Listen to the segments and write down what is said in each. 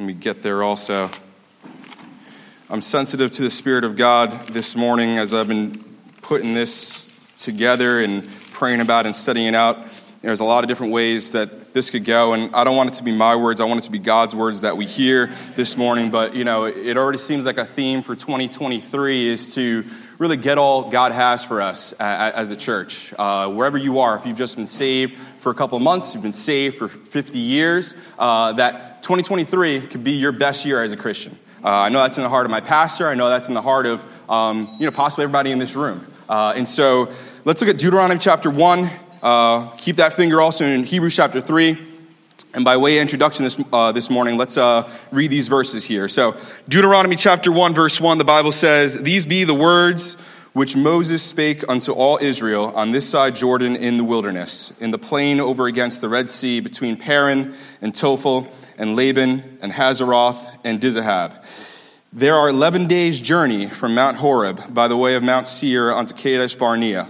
Let me get there also. I'm sensitive to the Spirit of God this morning as I've been putting this together and praying about and studying it out. There's a lot of different ways that this could go, and I don't want it to be my words. I want it to be God's words that we hear this morning. But, you know, it already seems like a theme for 2023 is to really get all God has for us as a church. Uh, wherever you are, if you've just been saved for a couple months, you've been saved for 50 years, uh, that 2023 could be your best year as a Christian. Uh, I know that's in the heart of my pastor. I know that's in the heart of, um, you know, possibly everybody in this room. Uh, and so let's look at Deuteronomy chapter 1. Uh, keep that finger also in Hebrews chapter 3. And by way of introduction this, uh, this morning, let's uh, read these verses here. So, Deuteronomy chapter 1, verse 1, the Bible says, These be the words which Moses spake unto all Israel on this side Jordan in the wilderness, in the plain over against the Red Sea, between Paran and Tophel, and Laban, and Hazeroth, and Dizahab. There are 11 days' journey from Mount Horeb by the way of Mount Seir unto Kadesh Barnea.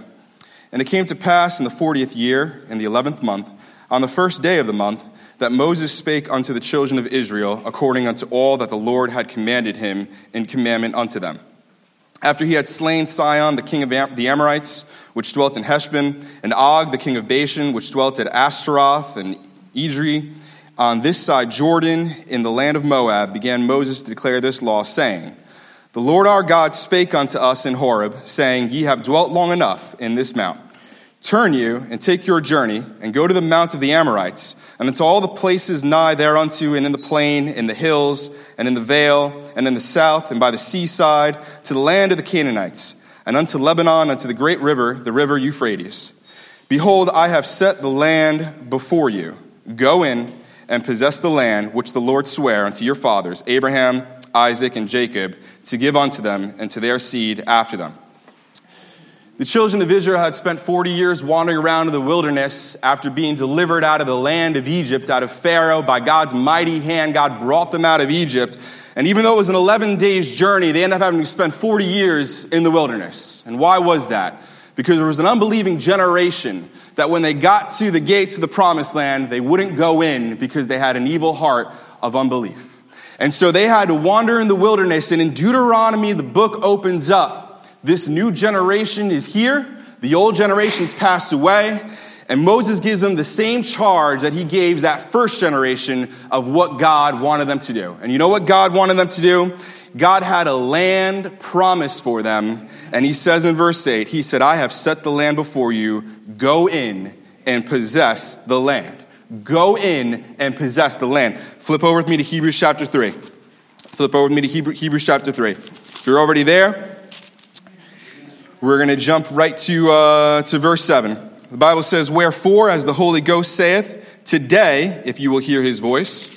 And it came to pass in the 40th year, in the 11th month, on the first day of the month, that Moses spake unto the children of Israel according unto all that the Lord had commanded him in commandment unto them. After he had slain Sihon, the king of the Amorites, which dwelt in Heshbon, and Og, the king of Bashan, which dwelt at Ashtaroth and Edrei, on this side Jordan, in the land of Moab, began Moses to declare this law, saying, The Lord our God spake unto us in Horeb, saying, Ye have dwelt long enough in this mount. Turn you and take your journey, and go to the mount of the Amorites, and into all the places nigh thereunto, and in the plain, in the hills, and in the vale, and in the south, and by the seaside, to the land of the Canaanites, and unto Lebanon, unto the great river, the river Euphrates. Behold, I have set the land before you. Go in and possess the land which the Lord sware unto your fathers, Abraham, Isaac, and Jacob, to give unto them and to their seed after them. The children of Israel had spent 40 years wandering around in the wilderness after being delivered out of the land of Egypt, out of Pharaoh. By God's mighty hand, God brought them out of Egypt. And even though it was an 11 days journey, they ended up having to spend 40 years in the wilderness. And why was that? Because there was an unbelieving generation that when they got to the gates of the promised land, they wouldn't go in because they had an evil heart of unbelief. And so they had to wander in the wilderness. And in Deuteronomy, the book opens up this new generation is here. The old generation's passed away. And Moses gives them the same charge that he gave that first generation of what God wanted them to do. And you know what God wanted them to do? God had a land promised for them. And he says in verse 8, He said, I have set the land before you. Go in and possess the land. Go in and possess the land. Flip over with me to Hebrews chapter 3. Flip over with me to Hebrews chapter 3. If you're already there, we're going to jump right to, uh, to verse 7. The Bible says, Wherefore, as the Holy Ghost saith, today, if you will hear his voice,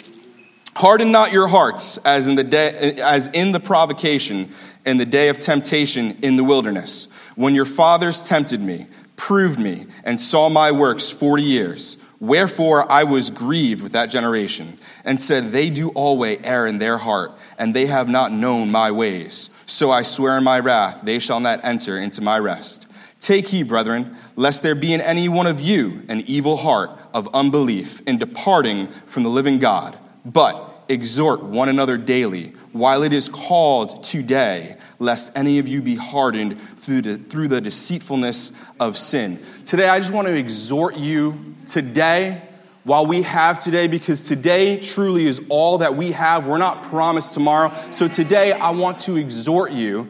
harden not your hearts as in the, day, as in the provocation in the day of temptation in the wilderness, when your fathers tempted me, proved me, and saw my works forty years. Wherefore I was grieved with that generation, and said, They do always err in their heart, and they have not known my ways. So I swear in my wrath, they shall not enter into my rest. Take heed, brethren, lest there be in any one of you an evil heart of unbelief in departing from the living God. But exhort one another daily, while it is called today, lest any of you be hardened through the, through the deceitfulness of sin. Today, I just want to exhort you today while we have today because today truly is all that we have. We're not promised tomorrow. So today, I want to exhort you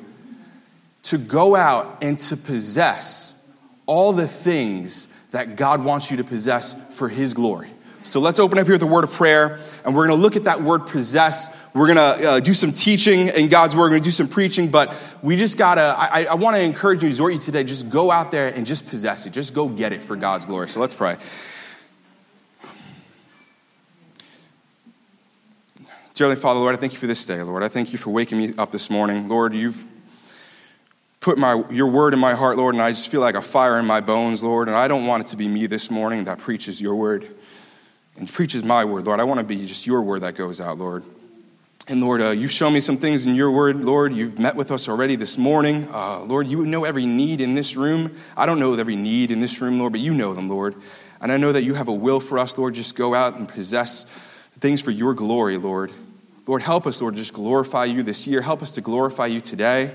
to go out and to possess all the things that God wants you to possess for His glory. So let's open up here with a word of prayer, and we're going to look at that word possess. We're going to uh, do some teaching in God's word, we're going to do some preaching, but we just got to, I, I want to encourage you, exhort you today, just go out there and just possess it. Just go get it for God's glory. So let's pray. Dearly Father, Lord, I thank you for this day, Lord. I thank you for waking me up this morning. Lord, you've put my, your word in my heart, Lord, and I just feel like a fire in my bones, Lord. And I don't want it to be me this morning that preaches your word and preaches my word, Lord. I want to be just your word that goes out, Lord. And Lord, uh, you've shown me some things in your word, Lord. You've met with us already this morning. Uh, Lord, you know every need in this room. I don't know every need in this room, Lord, but you know them, Lord. And I know that you have a will for us, Lord. Just go out and possess things for your glory, Lord. Lord, help us, Lord, just glorify you this year. Help us to glorify you today.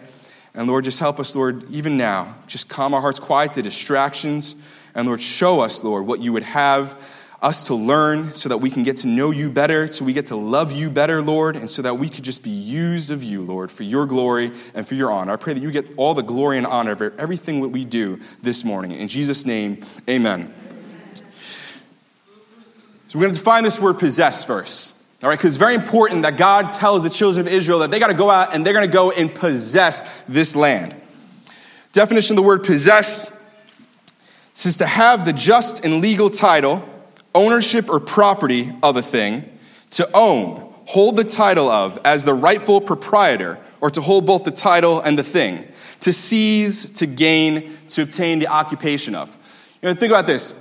And Lord, just help us, Lord, even now. Just calm our hearts, quiet the distractions. And Lord, show us, Lord, what you would have us to learn so that we can get to know you better, so we get to love you better, Lord, and so that we could just be used of you, Lord, for your glory and for your honor. I pray that you get all the glory and honor of everything that we do this morning. In Jesus' name, amen. So we're going to define this word possess first. All right, because it's very important that God tells the children of Israel that they got to go out and they're going to go and possess this land. Definition of the word possess says to have the just and legal title, ownership or property of a thing, to own, hold the title of as the rightful proprietor, or to hold both the title and the thing, to seize, to gain, to obtain the occupation of. You know, think about this.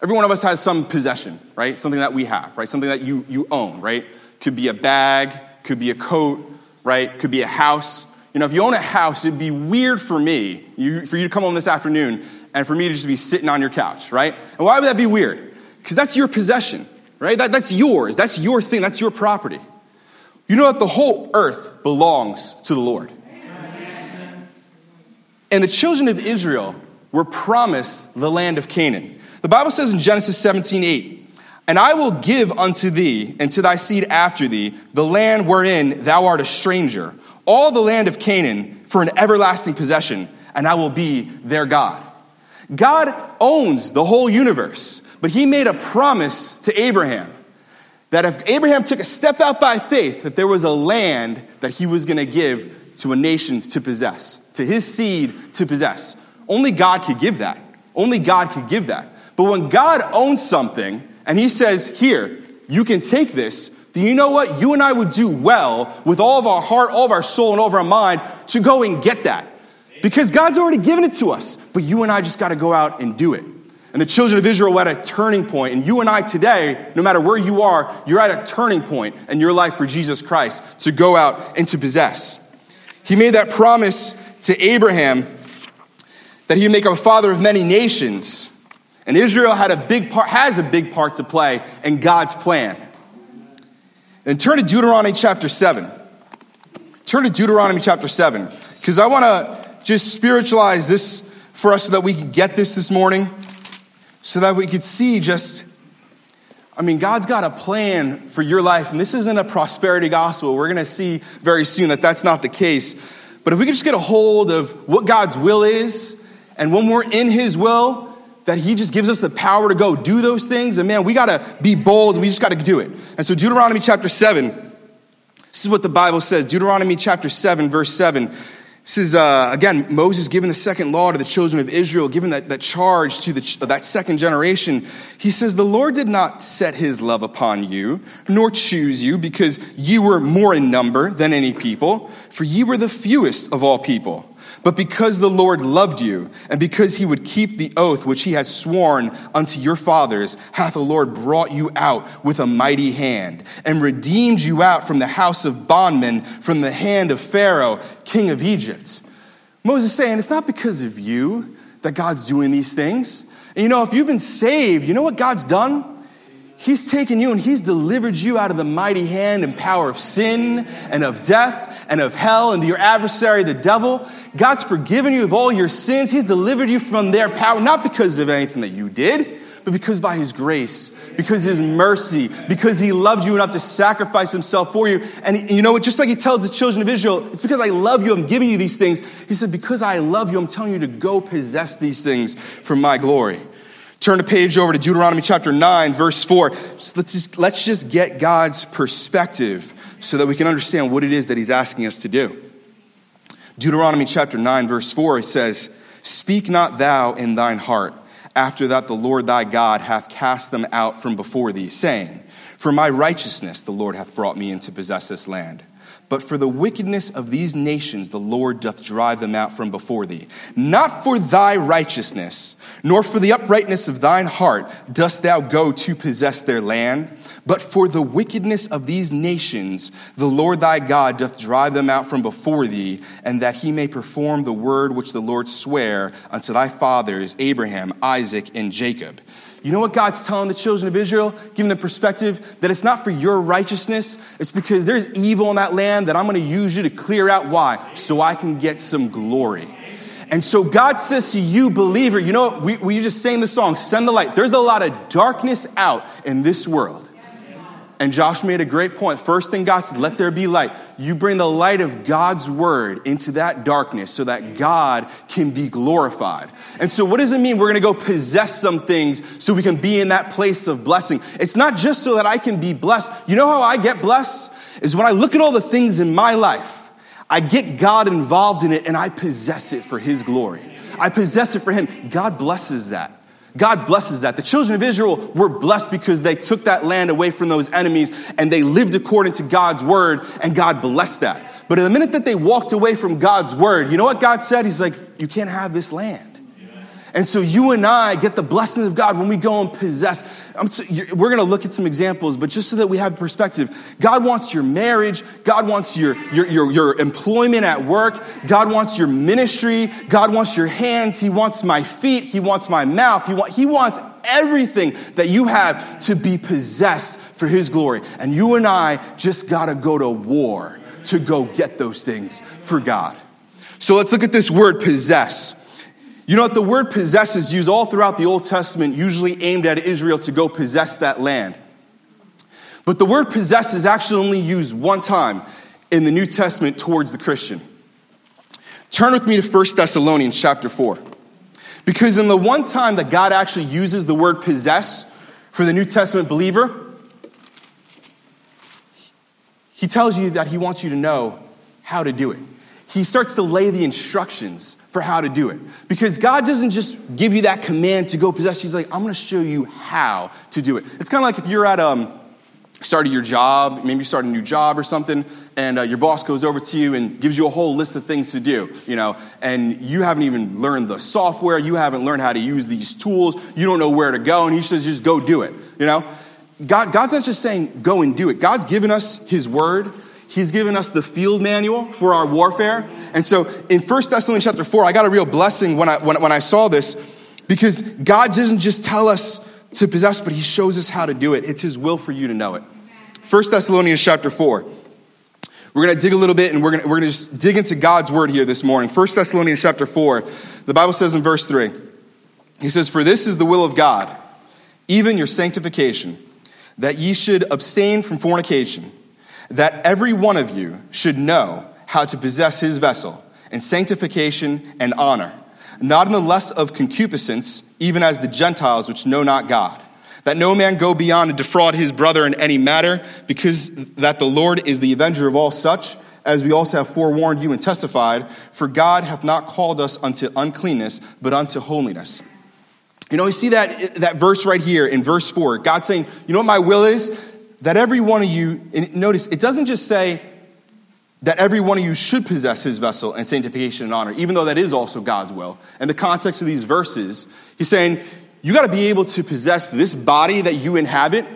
Every one of us has some possession, right? Something that we have, right? Something that you, you own, right? Could be a bag, could be a coat, right? Could be a house. You know, if you own a house, it'd be weird for me, you, for you to come home this afternoon and for me to just be sitting on your couch, right? And why would that be weird? Because that's your possession, right? That, that's yours. That's your thing. That's your property. You know that the whole earth belongs to the Lord. And the children of Israel were promised the land of Canaan. The Bible says in Genesis 17 8, And I will give unto thee and to thy seed after thee the land wherein thou art a stranger, all the land of Canaan for an everlasting possession, and I will be their God. God owns the whole universe, but he made a promise to Abraham that if Abraham took a step out by faith, that there was a land that he was going to give to a nation to possess, to his seed to possess. Only God could give that. Only God could give that. But when God owns something and He says, Here, you can take this, then you know what? You and I would do well with all of our heart, all of our soul, and all of our mind to go and get that. Because God's already given it to us. But you and I just got to go out and do it. And the children of Israel were at a turning. And you and I today, no matter where you are, you're at a turning point in your life for Jesus Christ to go out and to possess. He made that promise to Abraham that he would make a father of many nations. And Israel had a big part, has a big part to play in God's plan. And turn to Deuteronomy chapter 7. Turn to Deuteronomy chapter 7, because I want to just spiritualize this for us so that we can get this this morning, so that we could see just, I mean, God's got a plan for your life, and this isn't a prosperity gospel. We're going to see very soon that that's not the case. But if we could just get a hold of what God's will is, and when we're in His will, that he just gives us the power to go do those things. And man, we got to be bold and we just got to do it. And so, Deuteronomy chapter 7, this is what the Bible says Deuteronomy chapter 7, verse 7. This is, uh, again, Moses giving the second law to the children of Israel, giving that, that charge to the, that second generation. He says, The Lord did not set his love upon you, nor choose you, because ye were more in number than any people, for ye were the fewest of all people. But because the Lord loved you, and because he would keep the oath which he had sworn unto your fathers, hath the Lord brought you out with a mighty hand, and redeemed you out from the house of bondmen, from the hand of Pharaoh, king of Egypt. Moses saying, It's not because of you that God's doing these things. And you know, if you've been saved, you know what God's done? He's taken you and He's delivered you out of the mighty hand and power of sin and of death and of hell and your adversary, the devil. God's forgiven you of all your sins. He's delivered you from their power, not because of anything that you did, but because by His grace, because His mercy, because He loved you enough to sacrifice Himself for you. And you know what? Just like He tells the children of Israel, it's because I love you, I'm giving you these things. He said, Because I love you, I'm telling you to go possess these things for my glory. Turn a page over to Deuteronomy chapter 9, verse 4. let's, just, let's just get God's perspective so that we can understand what it is that He's asking us to do. Deuteronomy chapter 9, verse 4, it says, Speak not thou in thine heart, after that the Lord thy God hath cast them out from before thee, saying, For my righteousness the Lord hath brought me in to possess this land. But for the wickedness of these nations, the Lord doth drive them out from before thee. Not for thy righteousness, nor for the uprightness of thine heart dost thou go to possess their land, but for the wickedness of these nations, the Lord thy God doth drive them out from before thee, and that he may perform the word which the Lord sware unto thy fathers, Abraham, Isaac, and Jacob. You know what God's telling the children of Israel, giving them perspective that it's not for your righteousness, it's because there's evil in that land that I'm going to use you to clear out. Why? So I can get some glory. And so God says to you, believer, you know? We, we just sang the song, Send the Light. There's a lot of darkness out in this world. And Josh made a great point. First thing God said, let there be light. You bring the light of God's word into that darkness so that God can be glorified. And so, what does it mean we're going to go possess some things so we can be in that place of blessing? It's not just so that I can be blessed. You know how I get blessed? Is when I look at all the things in my life, I get God involved in it and I possess it for His glory. I possess it for Him. God blesses that. God blesses that. The children of Israel were blessed because they took that land away from those enemies and they lived according to God's word, and God blessed that. But in the minute that they walked away from God's word, you know what God said? He's like, You can't have this land. And so you and I get the blessings of God when we go and possess. we're going to look at some examples, but just so that we have perspective, God wants your marriage. God wants your, your, your, your employment at work. God wants your ministry. God wants your hands. He wants my feet. He wants my mouth. He, he wants everything that you have to be possessed for His glory. And you and I just got to go to war to go get those things for God. So let's look at this word possess. You know what? The word possess is used all throughout the Old Testament, usually aimed at Israel to go possess that land. But the word possess is actually only used one time in the New Testament towards the Christian. Turn with me to 1 Thessalonians chapter 4. Because in the one time that God actually uses the word possess for the New Testament believer, he tells you that he wants you to know how to do it. He starts to lay the instructions for how to do it. Because God doesn't just give you that command to go possess. He's like, I'm going to show you how to do it. It's kind of like if you're at um, starting your job, maybe you start a new job or something, and uh, your boss goes over to you and gives you a whole list of things to do, you know, and you haven't even learned the software, you haven't learned how to use these tools, you don't know where to go, and he says, just go do it, you know. God, God's not just saying go and do it. God's given us his word He's given us the field manual for our warfare. And so in 1 Thessalonians chapter 4, I got a real blessing when I, when, when I saw this because God doesn't just tell us to possess, but He shows us how to do it. It's His will for you to know it. 1 Thessalonians chapter 4. We're going to dig a little bit and we're going to, we're going to just dig into God's word here this morning. 1 Thessalonians chapter 4, the Bible says in verse 3, He says, For this is the will of God, even your sanctification, that ye should abstain from fornication that every one of you should know how to possess his vessel in sanctification and honor, not in the lust of concupiscence, even as the Gentiles which know not God. That no man go beyond and defraud his brother in any matter, because that the Lord is the avenger of all such, as we also have forewarned you and testified, for God hath not called us unto uncleanness, but unto holiness. You know, you see that, that verse right here in verse 4. God saying, You know what my will is? That every one of you, and notice, it doesn't just say that every one of you should possess his vessel and sanctification and honor, even though that is also God's will. In the context of these verses, he's saying, you got to be able to possess this body that you inhabit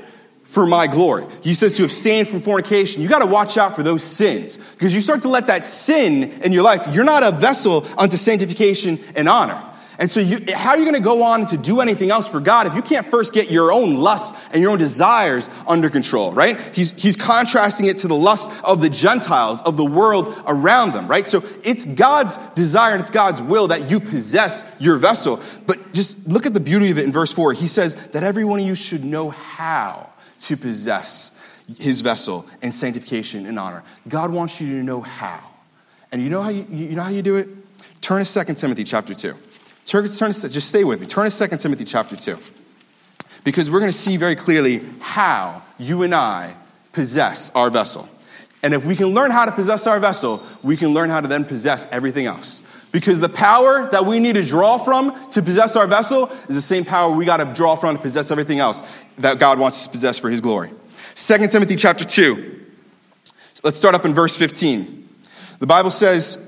for my glory. He says to abstain from fornication. You got to watch out for those sins because you start to let that sin in your life. You're not a vessel unto sanctification and honor. And so, you, how are you going to go on to do anything else for God if you can't first get your own lusts and your own desires under control, right? He's, he's contrasting it to the lust of the Gentiles, of the world around them, right? So, it's God's desire and it's God's will that you possess your vessel. But just look at the beauty of it in verse 4. He says that every one of you should know how to possess his vessel in sanctification and honor. God wants you to know how. And you know how you, you know how you do it? Turn to 2 Timothy chapter 2. Turn, turn just stay with me. Turn to 2 Timothy chapter 2. Because we're going to see very clearly how you and I possess our vessel. And if we can learn how to possess our vessel, we can learn how to then possess everything else. Because the power that we need to draw from to possess our vessel is the same power we got to draw from to possess everything else that God wants us to possess for his glory. 2 Timothy chapter 2. Let's start up in verse 15. The Bible says,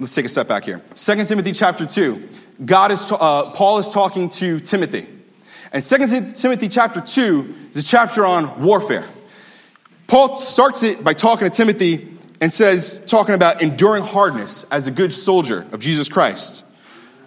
Let's take a step back here. 2 Timothy chapter 2. God is, uh, Paul is talking to Timothy. And 2 Timothy chapter 2 is a chapter on warfare. Paul starts it by talking to Timothy and says, talking about enduring hardness as a good soldier of Jesus Christ.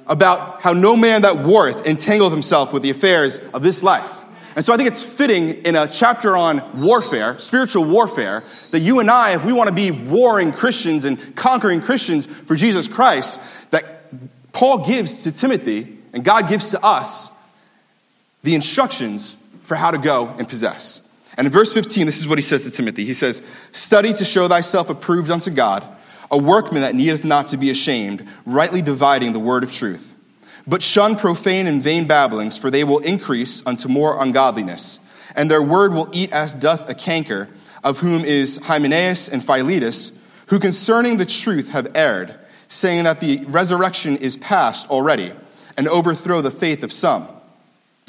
about how no man that warreth entangleth himself with the affairs of this life. And so I think it's fitting in a chapter on warfare, spiritual warfare, that you and I, if we want to be warring Christians and conquering Christians for Jesus Christ, that Paul gives to Timothy and God gives to us the instructions for how to go and possess. And in verse 15, this is what he says to Timothy. He says, Study to show thyself approved unto God, a workman that needeth not to be ashamed, rightly dividing the word of truth. But shun profane and vain babblings, for they will increase unto more ungodliness. And their word will eat as doth a canker, of whom is Hymenaeus and Philetus, who concerning the truth have erred, saying that the resurrection is past already, and overthrow the faith of some.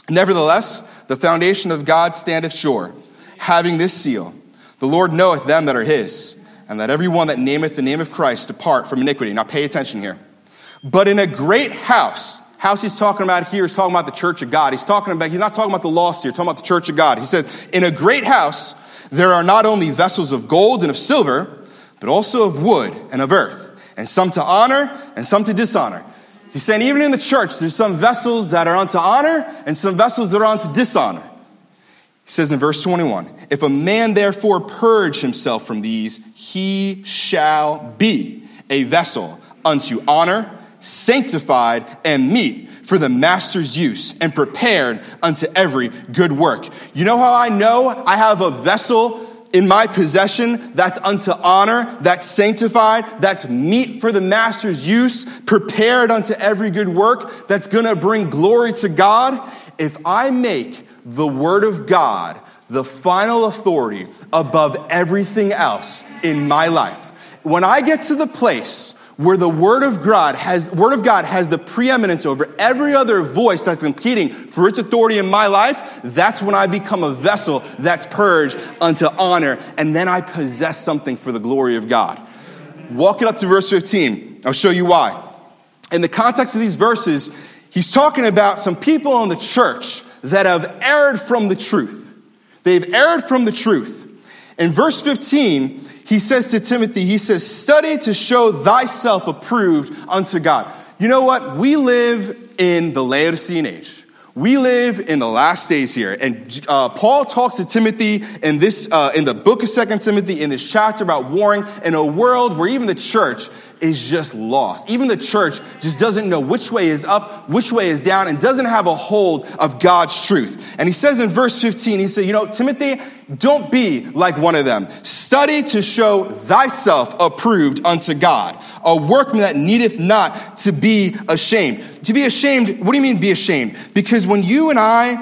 Nevertheless, the foundation of God standeth sure having this seal The Lord knoweth them that are his, and that every one that nameth the name of Christ depart from iniquity. Now pay attention here. But in a great house, house he's talking about here is talking about the church of God. He's talking about, he's not talking about the lost here, talking about the church of God. He says, In a great house, there are not only vessels of gold and of silver, but also of wood and of earth, and some to honor and some to dishonor. He's saying, even in the church, there's some vessels that are unto honor and some vessels that are unto dishonor. He says in verse 21 If a man therefore purge himself from these, he shall be a vessel unto honor, sanctified, and meet for the master's use, and prepared unto every good work. You know how I know I have a vessel in my possession that's unto honor, that's sanctified, that's meet for the master's use, prepared unto every good work, that's gonna bring glory to God? If I make the Word of God the final authority above everything else in my life. When I get to the place where the word of God has word of God has the preeminence over every other voice that's competing for its authority in my life, that's when I become a vessel that's purged unto honor and then I possess something for the glory of God. Walk it up to verse 15. I'll show you why. In the context of these verses, he's talking about some people in the church that have erred from the truth. They've erred from the truth. In verse 15, he says to Timothy, he says, Study to show thyself approved unto God. You know what? We live in the Laodicean age. We live in the last days here, and uh, Paul talks to Timothy in this uh, in the book of Second Timothy in this chapter about warring in a world where even the church is just lost. Even the church just doesn't know which way is up, which way is down, and doesn't have a hold of God's truth. And he says in verse 15, he said, You know, Timothy, don't be like one of them. Study to show thyself approved unto God, a workman that needeth not to be ashamed. To be ashamed, what do you mean be ashamed? Because when you and I,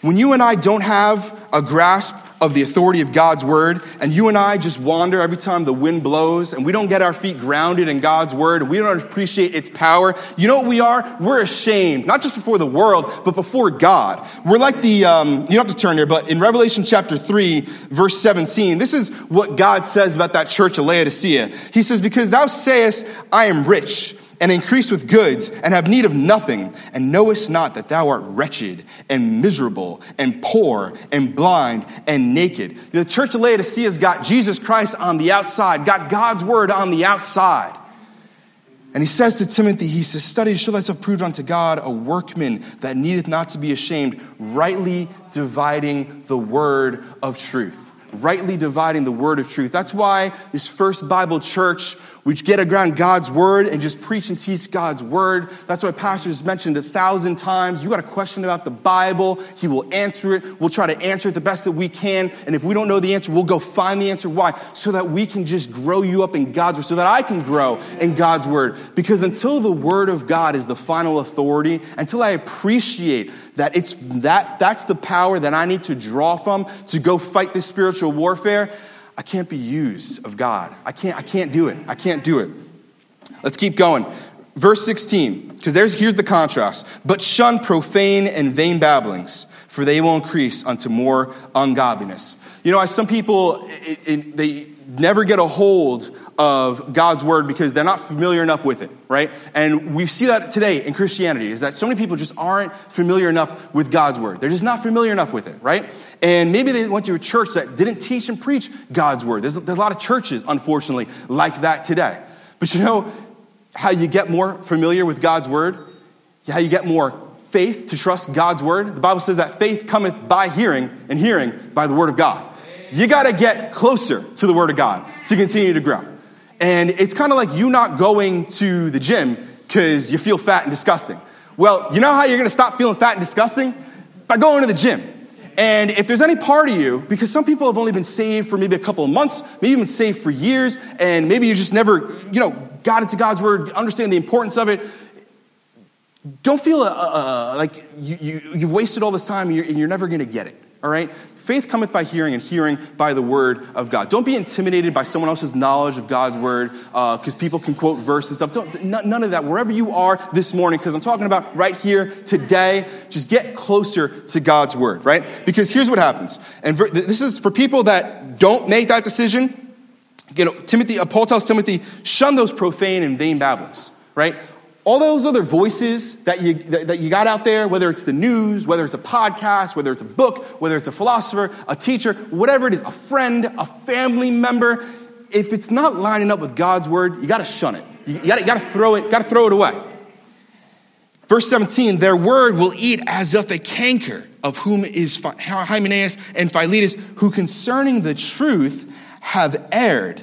when you and I don't have a grasp of the authority of God's word, and you and I just wander every time the wind blows, and we don't get our feet grounded in God's word, and we don't appreciate its power, you know what we are? We're ashamed, not just before the world, but before God. We're like the, um, you don't have to turn here, but in Revelation chapter 3, verse 17, this is what God says about that church of Laodicea. He says, Because thou sayest, I am rich and increase with goods, and have need of nothing, and knowest not that thou art wretched and miserable and poor and blind and naked. The church of Laodicea has got Jesus Christ on the outside, got God's word on the outside. And he says to Timothy, he says, Study show thyself proved unto God, a workman that needeth not to be ashamed, rightly dividing the word of truth. Rightly dividing the word of truth. That's why this first Bible church we get around God's word and just preach and teach God's word. That's why pastors mentioned a thousand times. You got a question about the Bible, he will answer it. We'll try to answer it the best that we can. And if we don't know the answer, we'll go find the answer. Why? So that we can just grow you up in God's word, so that I can grow in God's word. Because until the word of God is the final authority, until I appreciate that it's that that's the power that I need to draw from to go fight this spiritual warfare, I can't be used of God. I can't, I can't do it. I can't do it. Let's keep going. Verse 16, because there's here's the contrast. But shun profane and vain babblings, for they will increase unto more ungodliness. You know, some people, it, it, they never get a hold of God's word because they're not familiar enough with it, right? And we see that today in Christianity is that so many people just aren't familiar enough with God's word. They're just not familiar enough with it, right? And maybe they went to a church that didn't teach and preach God's word. There's, there's a lot of churches, unfortunately, like that today. But you know how you get more familiar with God's word? how you get more faith to trust God's word. The Bible says that faith cometh by hearing, and hearing by the word of God. You got to get closer to the word of God to continue to grow. And it's kind of like you not going to the gym because you feel fat and disgusting. Well, you know how you're going to stop feeling fat and disgusting? By going to the gym. And if there's any part of you, because some people have only been saved for maybe a couple of months, maybe been saved for years, and maybe you just never, you know, got into God's word, understand the importance of it, don't feel uh, uh, like you, you, you've wasted all this time and you're, and you're never going to get it. All right? Faith cometh by hearing, and hearing by the word of God. Don't be intimidated by someone else's knowledge of God's word, because uh, people can quote verses and stuff. Don't, none of that. Wherever you are this morning, because I'm talking about right here today, just get closer to God's word, right? Because here's what happens. And this is for people that don't make that decision. You know, Timothy, uh, Paul tells Timothy, shun those profane and vain babblings, right? All those other voices that you, that, that, you got out there, whether it's the news, whether it's a podcast, whether it's a book, whether it's a philosopher, a teacher, whatever it is, a friend, a family member, if it's not lining up with God's word, you got to shun it. You, got to throw it, got to throw it away. Verse 17, their word will eat as doth a canker, of whom is Hymenaeus and Philetus, who concerning the truth have erred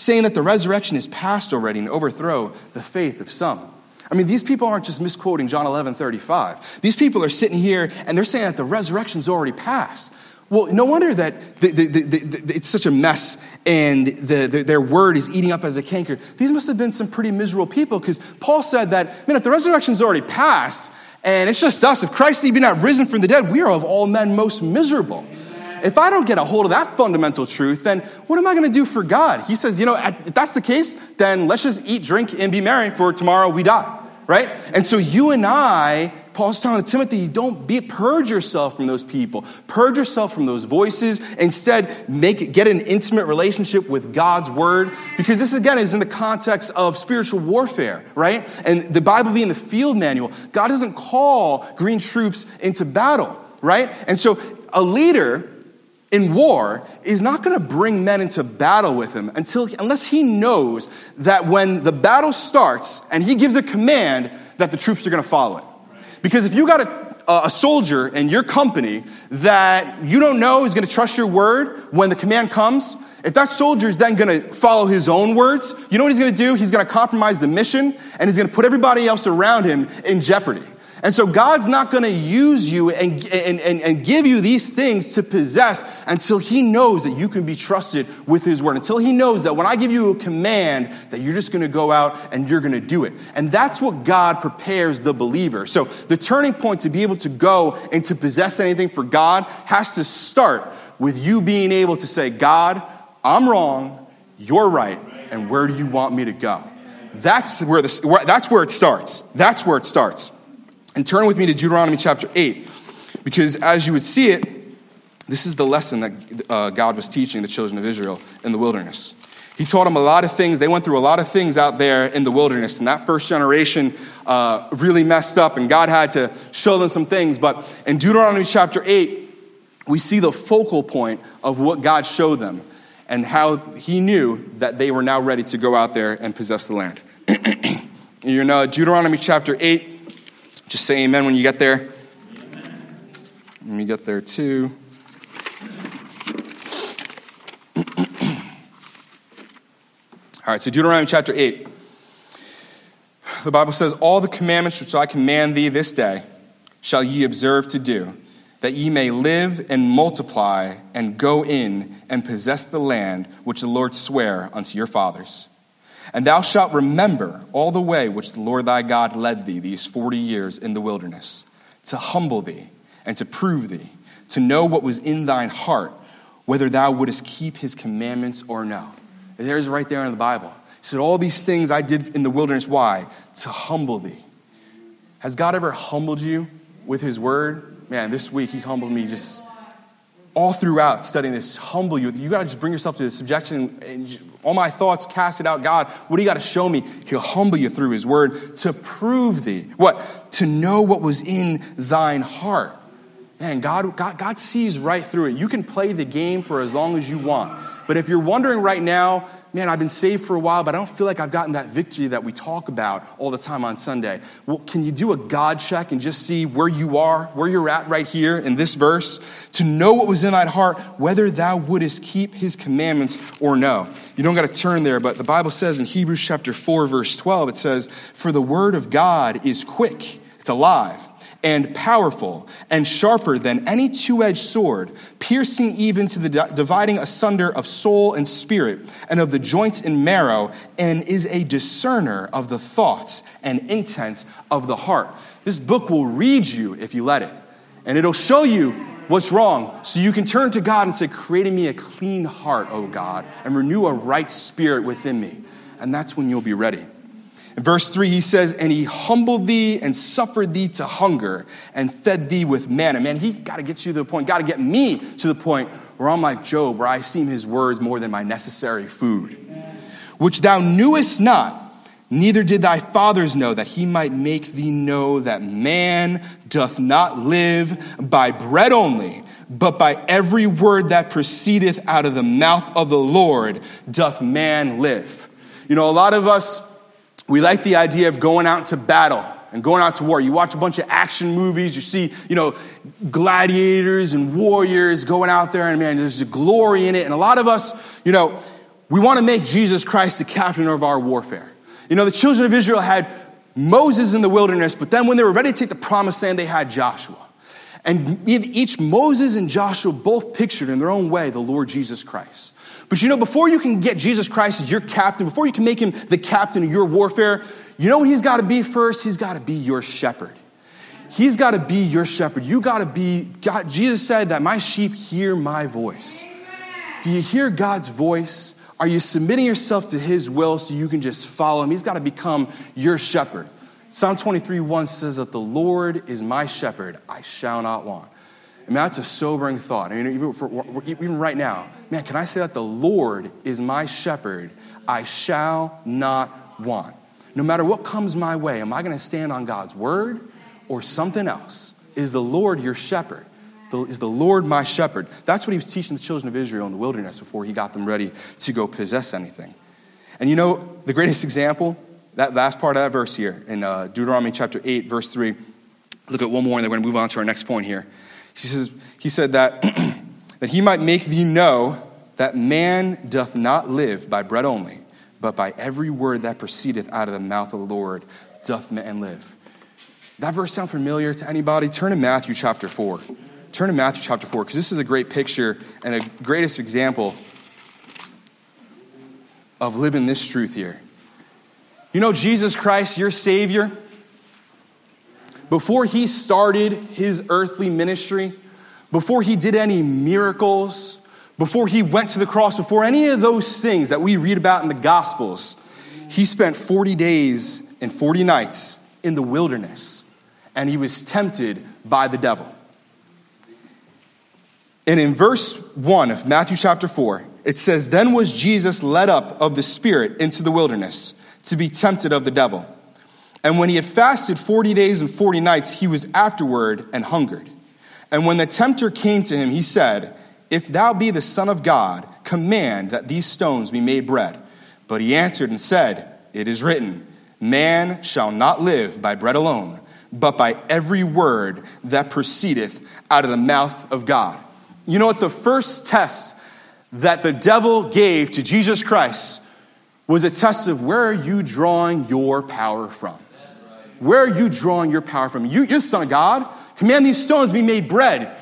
saying that the resurrection is past already and overthrow the faith of some. I mean, these people aren't just misquoting John 11 35. These people are sitting here and they're saying that the resurrection's already passed. Well, no wonder that the, the, the, it's such a mess and their word is eating up as a canker. These must have been some pretty miserable people because Paul said that, man, if the resurrection's already passed and it's just us, if Christ be not risen from the dead, we are of all men most miserable if I don't get a hold of that fundamental truth, then what am I going to do for God? He says, you know, if that's the case, then let's just eat, drink, and be merry, for tomorrow we die, right? And so you and I, Paul's telling Timothy, don't be purge yourself from those people, purge yourself from those voices. Instead, make get an intimate relationship with God's word, because this again is in the context of spiritual warfare, right? And the Bible being the field manual, God doesn't call green troops into battle, right? And so a leader in war is not going to bring men into battle with him until unless he knows that when the battle starts and he gives a command that the troops are going to follow it. Because if you got a, a soldier in your company that you don't know is going to trust your word when the command comes if that soldier is then going to follow his own words you know what he's going to do? He's going to compromise the mission and he's going to put everybody else around him in jeopardy and so God's not going to use you and, and, and, and, give you these things to possess until He knows that you can be trusted with His word, until He knows that when I give you a command, that you're just going to go out and you're going to do it. And that's what God prepares the believer. So the turning point to be able to go and to possess anything for God has to start with you being able to say, God, I'm wrong, you're right, and where do you want me to go? That's where, the, that's where it starts. That's where it starts. And turn with me to Deuteronomy chapter 8, because as you would see it, this is the lesson that uh, God was teaching the children of Israel in the wilderness. He taught them a lot of things. They went through a lot of things out there in the wilderness, and that first generation uh, really messed up, and God had to show them some things. But in Deuteronomy chapter 8, we see the focal point of what God showed them and how He knew that they were now ready to go out there and possess the land. you know, Deuteronomy chapter 8, just say amen when you get there. Let me get there too. All right, so Deuteronomy chapter 8. The Bible says, All the commandments which I command thee this day shall ye observe to do, that ye may live and multiply and go in and possess the land which the Lord sware unto your fathers. And thou shalt remember all the way which the Lord thy God led thee these forty years in the wilderness, to humble thee and to prove thee, to know what was in thine heart, whether thou wouldest keep his commandments or no. And there's right there in the Bible. He said, All these things I did in the wilderness. Why? To humble thee. Has God ever humbled you with his word? Man, this week he humbled me just all throughout studying this, humble you. You got to just bring yourself to the subjection and all my thoughts cast it out. God, what do you got to show me? He'll humble you through his word to prove thee. What? To know what was in thine heart. Man, God, God, God sees right through it. You can play the game for as long as you want. But if you're wondering right now, man, I've been saved for a while, but I don't feel like I've gotten that victory that we talk about all the time on Sunday. Well, can you do a God check and just see where you are, where you're at right here in this verse, to know what was in thine heart, whether thou wouldest keep his commandments or no? You don't got to turn there, but the Bible says in Hebrews chapter 4, verse 12, it says, For the word of God is quick, it's alive and powerful and sharper than any two edged sword, piercing even to the dividing asunder of soul and spirit and of the joints and marrow, and is a discerner of the thoughts and intents of the heart. This book will read you if you let it, and it'll show you what's wrong so you can turn to God and say, Create in me a clean heart, O God, and renew a right spirit within me. And that's when you'll be ready. In verse 3, he says, And he humbled thee and suffered thee to hunger and fed thee with manna. Man, he got to get you to the point, got to get me to the point where I'm like Job, where I esteem his words more than my necessary food. Which thou knewest not, neither did thy fathers know, that he might make thee know that man doth not live by bread only, but by every word that proceedeth out of the mouth of the Lord doth man live. You know, a lot of us, we like the idea of going out to battle and going out to war. You watch a bunch of action movies, you see, you know, gladiators and warriors going out there, and man, there's a glory in it. And a lot of us, you know, we want to make Jesus Christ the captain of our warfare. You know, the children of Israel had Moses in the wilderness, but then when they were ready to take the promised land, they had Joshua. And each Moses and Joshua both pictured in their own way the Lord Jesus Christ. But you know, before you can get Jesus Christ as your captain, before you can make him the captain of your warfare, you know what he's got to be first? He's got to be your shepherd. He's got to be your shepherd. You got to be, God, Jesus said that my sheep hear my voice. Do you hear God's voice? Are you submitting yourself to his will so you can just follow him? He's got to become your shepherd. Psalm 23 1 says that the Lord is my shepherd, I shall not want. I mean, that's a sobering thought. I mean, even, for, even right now, man, can I say that the Lord is my shepherd? I shall not want. No matter what comes my way, am I going to stand on God's word or something else? Is the Lord your shepherd? Is the Lord my shepherd? That's what he was teaching the children of Israel in the wilderness before he got them ready to go possess anything. And you know, the greatest example, that last part of that verse here in uh, Deuteronomy chapter 8, verse 3. Look at one more, and then we're going to move on to our next point here. He, says, he said that, that he might make thee know that man doth not live by bread only, but by every word that proceedeth out of the mouth of the Lord doth man live. That verse sound familiar to anybody? Turn to Matthew chapter 4. Turn to Matthew chapter 4, because this is a great picture and a greatest example of living this truth here. You know, Jesus Christ, your Savior, before he started his earthly ministry, before he did any miracles, before he went to the cross, before any of those things that we read about in the Gospels, he spent 40 days and 40 nights in the wilderness, and he was tempted by the devil. And in verse 1 of Matthew chapter 4, it says, Then was Jesus led up of the Spirit into the wilderness to be tempted of the devil. And when he had fasted 40 days and 40 nights, he was afterward and hungered. And when the tempter came to him, he said, If thou be the Son of God, command that these stones be made bread. But he answered and said, It is written, Man shall not live by bread alone, but by every word that proceedeth out of the mouth of God. You know what? The first test that the devil gave to Jesus Christ was a test of where are you drawing your power from? Where are you drawing your power from? You, you're the Son of God. Command these stones be made bread.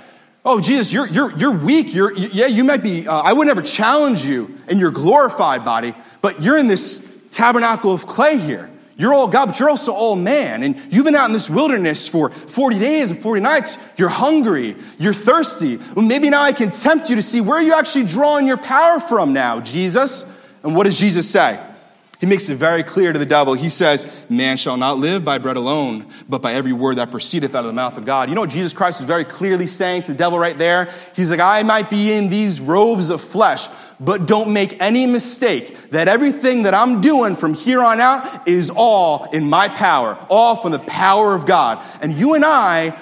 Oh, Jesus, you're, you're, you're weak. You're, yeah, you might be, uh, I would never challenge you in your glorified body, but you're in this tabernacle of clay here. You're all God, but you're also all man. And you've been out in this wilderness for 40 days and 40 nights. You're hungry. You're thirsty. Well, maybe now I can tempt you to see where are you actually drawing your power from now, Jesus? And what does Jesus say? He makes it very clear to the devil. He says, Man shall not live by bread alone, but by every word that proceedeth out of the mouth of God. You know what Jesus Christ was very clearly saying to the devil right there? He's like, I might be in these robes of flesh, but don't make any mistake that everything that I'm doing from here on out is all in my power, all from the power of God. And you and I,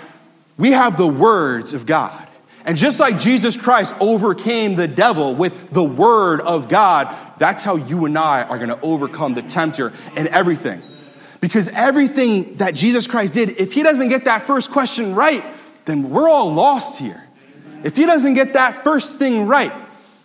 we have the words of God. And just like Jesus Christ overcame the devil with the word of God, that's how you and I are going to overcome the tempter and everything. Because everything that Jesus Christ did, if he doesn't get that first question right, then we're all lost here. If he doesn't get that first thing right,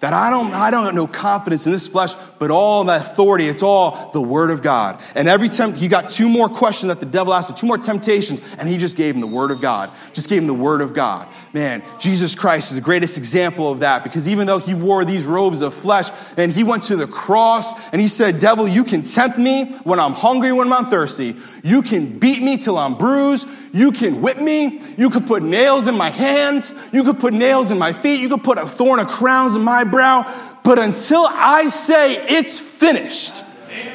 that I don't, I don't have no confidence in this flesh, but all the authority, it's all the word of God. And every time he got two more questions that the devil asked him, two more temptations, and he just gave him the word of God. Just gave him the word of God. Man, Jesus Christ is the greatest example of that because even though he wore these robes of flesh and he went to the cross and he said, Devil, you can tempt me when I'm hungry, when I'm thirsty. You can beat me till I'm bruised. You can whip me. You could put nails in my hands. You could put nails in my feet. You could put a thorn of crowns in my brow. But until I say it's finished,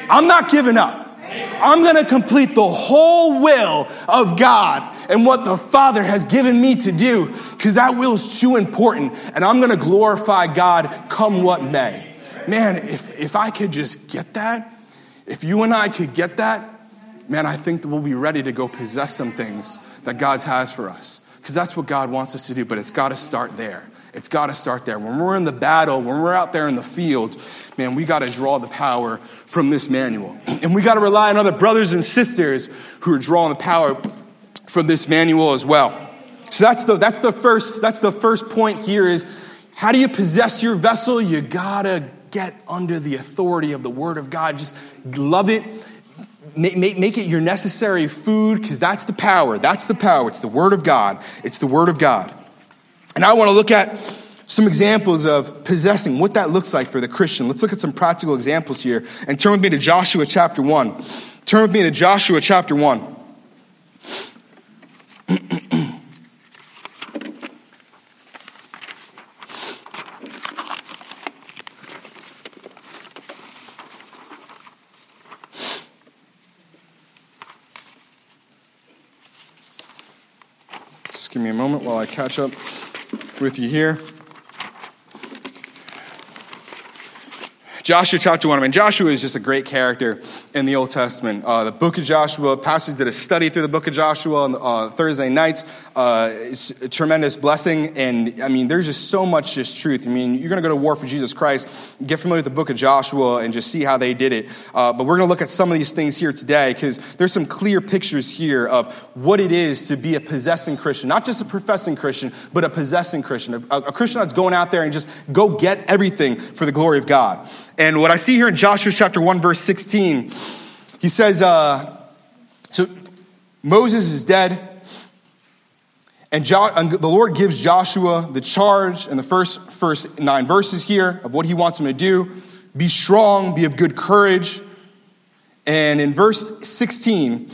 I'm not giving up. I'm going to complete the whole will of God and what the Father has given me to do because that will is too important. And I'm going to glorify God come what may. Man, if, if I could just get that, if you and I could get that, man, I think that we'll be ready to go possess some things that God has for us. Because that's what God wants us to do, but it's got to start there. It's got to start there. When we're in the battle, when we're out there in the field, man, we got to draw the power from this manual. And we got to rely on other brothers and sisters who are drawing the power from this manual as well. So that's the, that's the first, that's the first point here is how do you possess your vessel? You got to get under the authority of the Word of God. Just love it Make, make, make it your necessary food because that's the power. That's the power. It's the Word of God. It's the Word of God. And I want to look at some examples of possessing, what that looks like for the Christian. Let's look at some practical examples here. And turn with me to Joshua chapter 1. Turn with me to Joshua chapter 1. Just give me a moment while I catch up with you here. Joshua chapter 1. I mean, Joshua is just a great character in the Old Testament. Uh, the book of Joshua, pastor did a study through the book of Joshua on uh, Thursday nights. Uh, it's a tremendous blessing. And I mean, there's just so much just truth. I mean, you're going to go to war for Jesus Christ, get familiar with the book of Joshua, and just see how they did it. Uh, but we're going to look at some of these things here today because there's some clear pictures here of what it is to be a possessing Christian, not just a professing Christian, but a possessing Christian, a, a Christian that's going out there and just go get everything for the glory of God. And what I see here in Joshua chapter 1, verse 16, he says, uh, So Moses is dead, and, jo- and, the Lord gives Joshua the charge in the first, first nine verses here of what he wants him to do be strong, be of good courage. And in verse 16,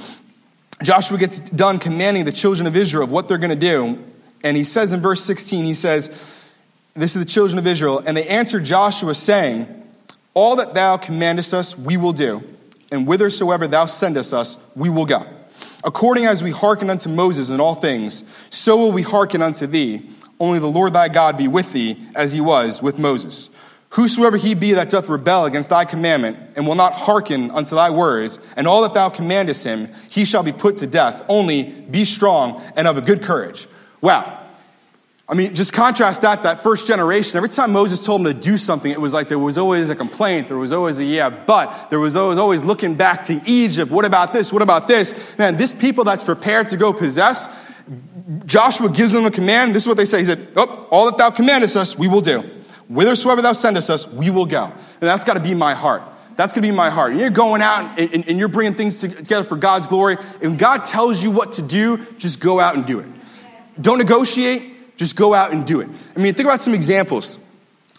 Joshua gets done commanding the children of Israel of what they're going to do. And he says in verse 16, he says, This is the children of Israel. And they answered Joshua, saying, all that thou commandest us, we will do, and whithersoever thou sendest us, we will go. According as we hearken unto Moses in all things, so will we hearken unto thee. Only the Lord thy God be with thee, as he was with Moses. Whosoever he be that doth rebel against thy commandment, and will not hearken unto thy words, and all that thou commandest him, he shall be put to death. Only be strong and of a good courage. Wow. I mean, just contrast that, that first generation. Every time Moses told them to do something, it was like there was always a complaint. There was always a yeah, but. There was always, always looking back to Egypt. What about this? What about this? Man, this people that's prepared to go possess, Joshua gives them a command. This is what they say. He said, Oh, all that thou commandest us, we will do. Whithersoever thou sendest us, we will go. And that's got to be my heart. That's going to be my heart. And you're going out and, and, and you're bringing things together for God's glory. And God tells you what to do, just go out and do it. Don't negotiate. Just go out and do it. I mean, think about some examples.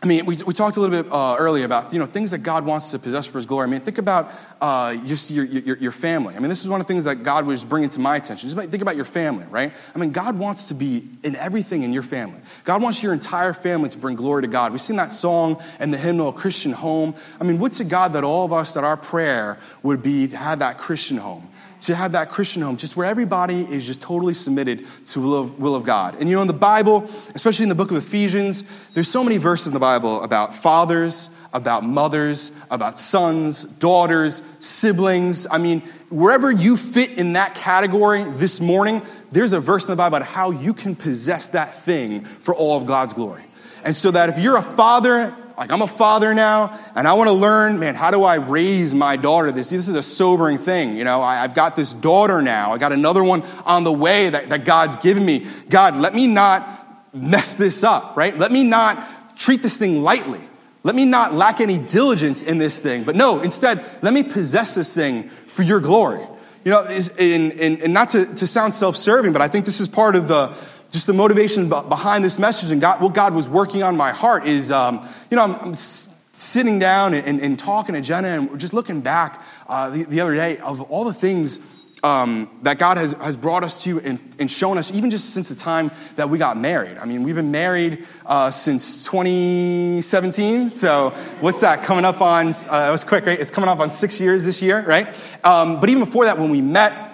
I mean, we, we talked a little bit uh, earlier about you know things that God wants to possess for His glory. I mean, think about uh, just your, your, your family. I mean, this is one of the things that God was bringing to my attention. Just think about your family, right? I mean, God wants to be in everything in your family. God wants your entire family to bring glory to God. We've seen that song and the hymnal "Christian Home." I mean, would to God that all of us that our prayer would be to have that Christian home to have that Christian home, just where everybody is just totally submitted to the will of, will of God. And you know, in the Bible, especially in the book of Ephesians, there's so many verses in the Bible about fathers, about mothers, about sons, daughters, siblings. I mean, wherever you fit in that category this morning, there's a verse in the Bible about how you can possess that thing for all of God's glory. And so that if you're a father, like I'm a father now, and I want to learn, man, how do I raise my daughter? This, this is a sobering thing. You know, I, have got this daughter now. I got another one on the way that, that God's given me. God, let me not mess this up, right? Let me not treat this thing lightly. Let me not lack any diligence in this thing. But no, instead, let me possess this thing for your glory. You know, and, not to, to sound self serving, but I think this is part of the, just the motivation behind this message and God, what God was working on my heart is, um, you know, I'm, I'm sitting down and, and, talking to Jenna and just looking back uh, the, the, other day of all the things um, that God has, has brought us to and, and, shown us, even just since the time that we got married. I mean, we've been married uh, since 2017. So, what's that coming up on? Uh, it was quick, right? It's coming up on six years this year, right? Um, but even before that, when we met,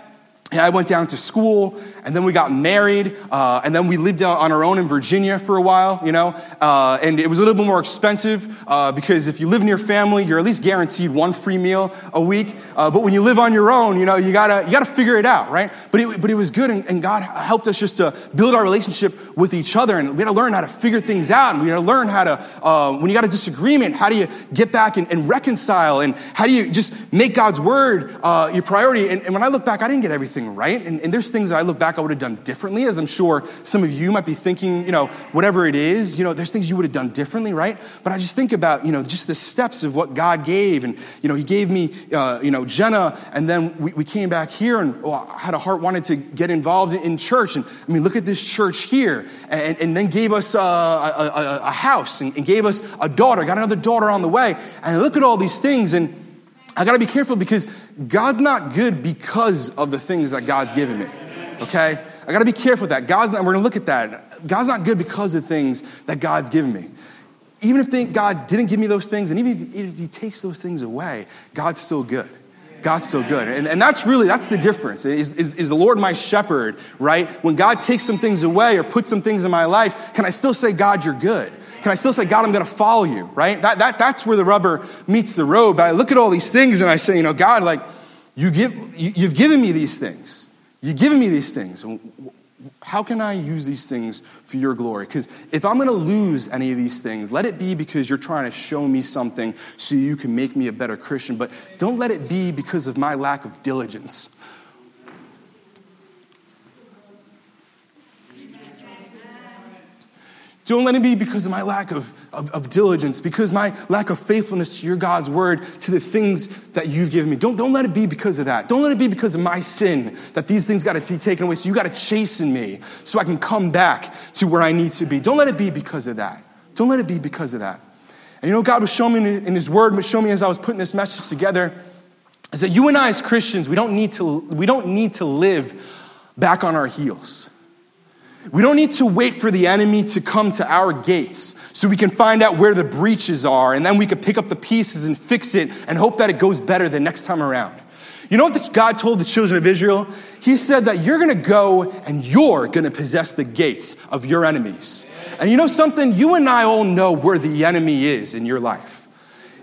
and I went down to school, and then we got married, uh, and then we lived on our own in Virginia for a while, you know. Uh, and it was a little bit more expensive uh, because if you live near family, you're at least guaranteed one free meal a week. Uh, but when you live on your own, you know, you gotta you gotta figure it out, right? But it, but it was good, and, and God helped us just to build our relationship with each other, and we had to learn how to figure things out, and we had to learn how to uh, when you got a disagreement, how do you get back and, and, reconcile, and how do you just make God's word uh, your priority? And, and when I look back, I didn't get everything right. And, and, there's things I look back I would have done differently, as I'm sure some of you might be thinking, you know, whatever it is, you know, there's things you would have done differently, right? But I just think about, you know, just the steps of what God gave. And, you know, He gave me, uh, you know, Jenna, and then we, we came back here and oh, I had a heart wanted to get involved in, in, church. And I mean, look at this church here. And, and then gave us uh, a, a, a, house and, and gave us a daughter, got another daughter on the way. And look at all these things. And I got to be careful because God's not good because of the things that God's given me. Okay? I got to be careful with that. God's not, we're to look at that. God's not good because of things that God's given me. Even if God didn't give me those things, and even if, if He takes those things away, God's still good. God's still good. And, and that's really, that's the difference. Is, is, is the Lord my shepherd, right? When God takes some things away or puts some things in my life, can I still say, God, you're good? Can I still say, God, I'm going to follow you, right? That, that, that's where the rubber meets the road. But I look at all these things and I say, you know, God, like, you give, you, you've given me these things. You've given me these things. How can I use these things for your glory? Because if I'm going to lose any of these things, let it be because you're trying to show me something so you can make me a better Christian. But don't let it be because of my lack of diligence Don't let it be because of my lack of, of, of, diligence, because my lack of faithfulness to your God's word, to the things that you've given me. Don't, don't let it be because of that. Don't let it be because of my sin that these things got to be taken away. So you got to chasten me so I can come back to where I need to be. Don't let it be because of that. Don't let it be because of that. And you know, God was showing me in His Word, was showing me as I was putting this message together, is that you and I as Christians, we don't need to, we don't need to live back on our heels. We don't need to wait for the enemy to come to our gates so we can find out where the breaches are and then we could pick up the pieces and fix it and hope that it goes better the next time around. You know what God told the children of Israel? He said that you're going to go and you're going to possess the gates of your enemies. And you know something? You and I all know where the enemy is in your life.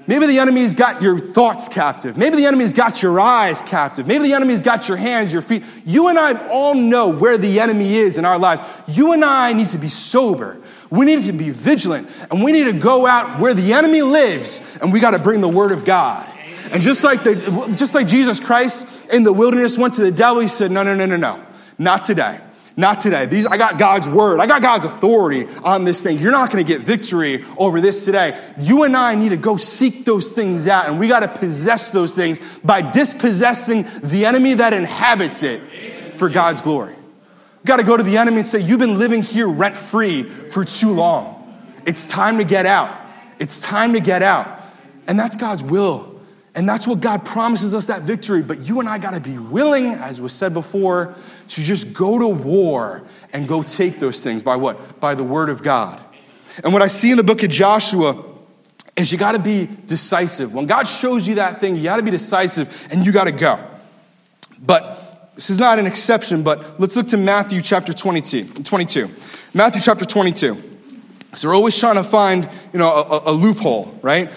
Maybe the enemy's got your thoughts captive. Maybe the enemy's got your eyes captive. Maybe the enemy's got your hands, your feet. You and I all know where the enemy is in our lives. You and I need to be sober. We need to be vigilant. And we need to go out where the enemy lives and we got to bring the word of God. And just like, the, just like Jesus Christ in the wilderness went to the devil, he said, No, no, no, no, no. Not today. Not today. These, I got God's word. I got God's authority on this thing. You're not going to get victory over this today. You and I need to go seek those things out, and we got to possess those things by dispossessing the enemy that inhabits it for God's glory. We got to go to the enemy and say, You've been living here rent free for too long. It's time to get out. It's time to get out. And that's God's will. And that's what God promises us that victory. But you and I got to be willing, as was said before, to just go to war and go take those things by what? By the word of God. And what I see in the book of Joshua is you got to be decisive. When God shows you that thing, you got to be decisive and you got to go. But this is not an exception, but let's look to Matthew chapter 22. 22. Matthew chapter 22. So we're always trying to find, you know, a, a loophole, right?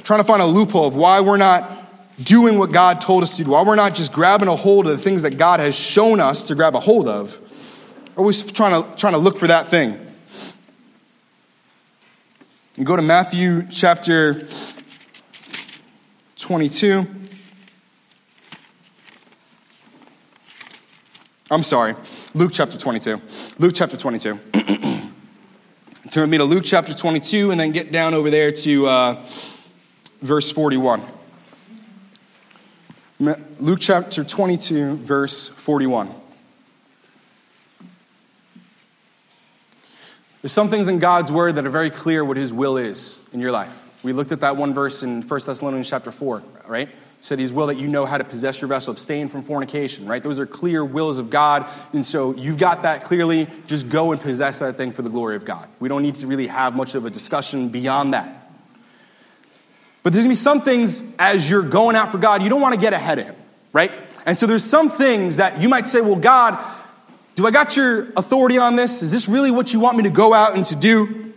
Trying to find a loophole of why we're not doing what God told us to do, why we're not just grabbing a hold of the things that God has shown us to grab a hold of. Always trying to, trying to look for that thing. And go to Matthew chapter 22. I'm sorry, Luke chapter 22. Luke chapter 22. Turn me to Luke chapter 22 and then get down over there to uh, verse 41. Luke chapter 22, verse 41. There's some things in God's word that are very clear what his will is in your life. We looked at that one verse in 1 Thessalonians chapter 4, right? Said his will that you know how to possess your vessel, abstain from fornication, right? Those are clear wills of God. And so you've got that clearly. Just go and possess that thing for the glory of God. We don't need to really have much of a discussion beyond that. But there's gonna be some things as you're going out for God, you don't wanna get ahead of Him, right? And so there's some things that you might say, well, God, do I got your authority on this? Is this really what you want me to go out and to do?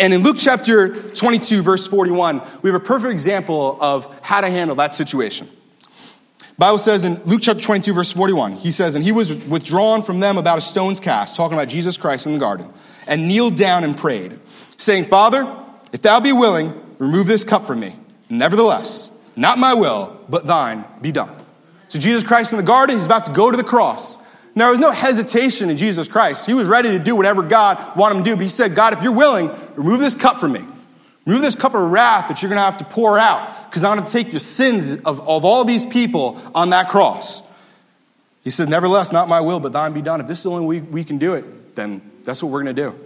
And in Luke chapter 22, verse 41, we have a perfect example of how to handle that situation. Bible says in Luke chapter 22, verse 41, he says, And he was withdrawn from them about a stone's cast, talking about Jesus Christ in the garden, and kneeled down and prayed, saying, Father, if thou be willing, Remove this cup from me. Nevertheless, not my will, but thine be done. So Jesus Christ in the garden, he's about to go to the cross. Now, there was no hesitation in Jesus Christ. He was ready to do whatever God wanted him to do. But he said, God, if you're willing, remove this cup from me. Remove this cup of wrath that you're going to have to pour out because I'm going to take your sins of, of all these people on that cross. He said, Nevertheless, not my will, but thine be done. If this is the only way we can do it, then that's what we're going to do.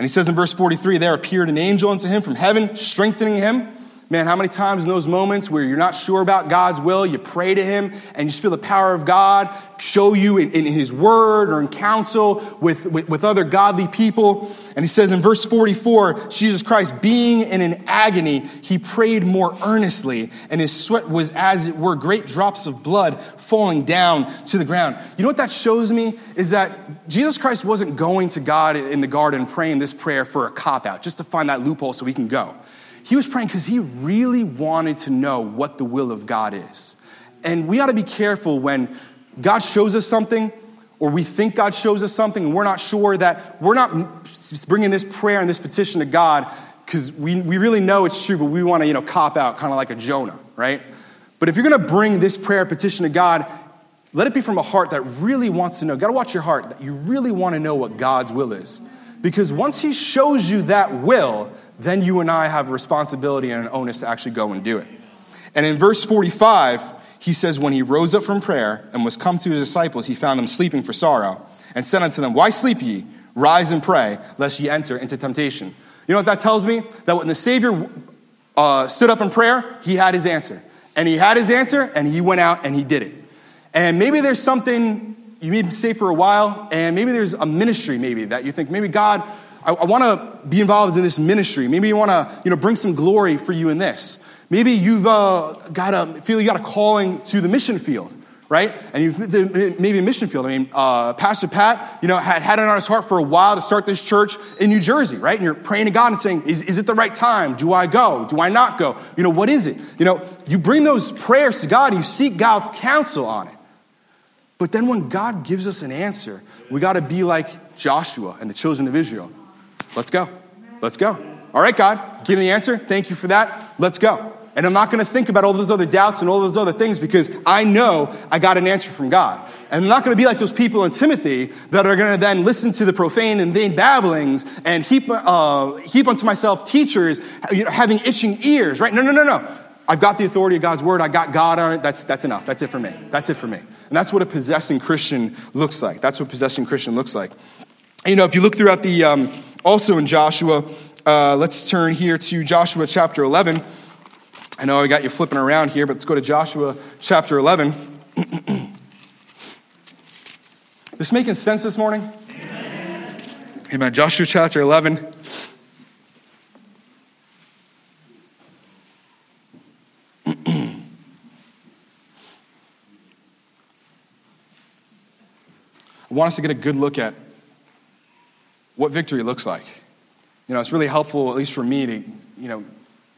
And he says in verse 43 there appeared an angel unto him from heaven, strengthening him. Man, how many times in those moments where you're not sure about God's will, you pray to Him and you just feel the power of God show you in, in His word or in counsel with, with, with, other godly people? And He says in verse 44 Jesus Christ, being in an agony, He prayed more earnestly, and His sweat was as it were great drops of blood falling down to the ground. You know what that shows me? Is that Jesus Christ wasn't going to God in the garden praying this prayer for a cop out, just to find that loophole so He can go. He was praying because he really wanted to know what the will of God is. And we ought to be careful when God shows us something or we think God shows us something and we're not sure that we're not bringing this prayer and this petition to God because we, we really know it's true, but we want to, you know, cop out kind of like a Jonah, right? But if you're going to bring this prayer petition to God, let it be from a heart that really wants to know. Got to watch your heart that you really want to know what God's will is. Because once He shows you that will, then you and I have a responsibility and an onus to actually go and do it. And in verse 45, he says, When he rose up from prayer and was come to his disciples, he found them sleeping for sorrow, and said unto them, Why sleep ye? Rise and pray, lest ye enter into temptation. You know what that tells me? That when the Savior uh, stood up in prayer, he had his answer. And he had his answer, and he went out and he did it. And maybe there's something you need to say for a while, and maybe there's a ministry, maybe, that you think, maybe God I, I want to be involved in this ministry. Maybe you want to, you know, bring some glory for you in this. Maybe you've uh, got a feel you got a calling to the mission field, right? And you've maybe a mission field. I mean, uh, Pastor Pat, you know, had had it on his heart for a while to start this church in New Jersey, right? And you're praying to God and saying, is, is it the right time? Do I go? Do I not go? You know, what is it? You know, you bring those prayers to God and you seek God's counsel on it. But then when God gives us an answer, we got to be like Joshua and the children of Israel. Let's go. Let's go. All right, God, give me the answer. Thank you for that. Let's go. And I'm not going to think about all those other doubts and all those other things because I know I got an answer from God. And I'm not going to be like those people in Timothy that are going to then listen to the profane and vain babblings and heap, uh, heap unto myself teachers you know, having itching ears, right? No, no, no, no. I've got the authority of God's word. I got God on it. That's, that's enough. That's it for me. That's it for me. And that's what a possessing Christian looks like. That's what possessing Christian looks like. You know, if you look throughout the, um, also in Joshua, uh, let's turn here to Joshua chapter 11. I know I got you flipping around here, but let's go to Joshua chapter 11. this making sense this morning? Amen. Amen. Joshua chapter 11. I want us to get a good look at what victory looks like. You know, it's really helpful, at least for me, to, you know,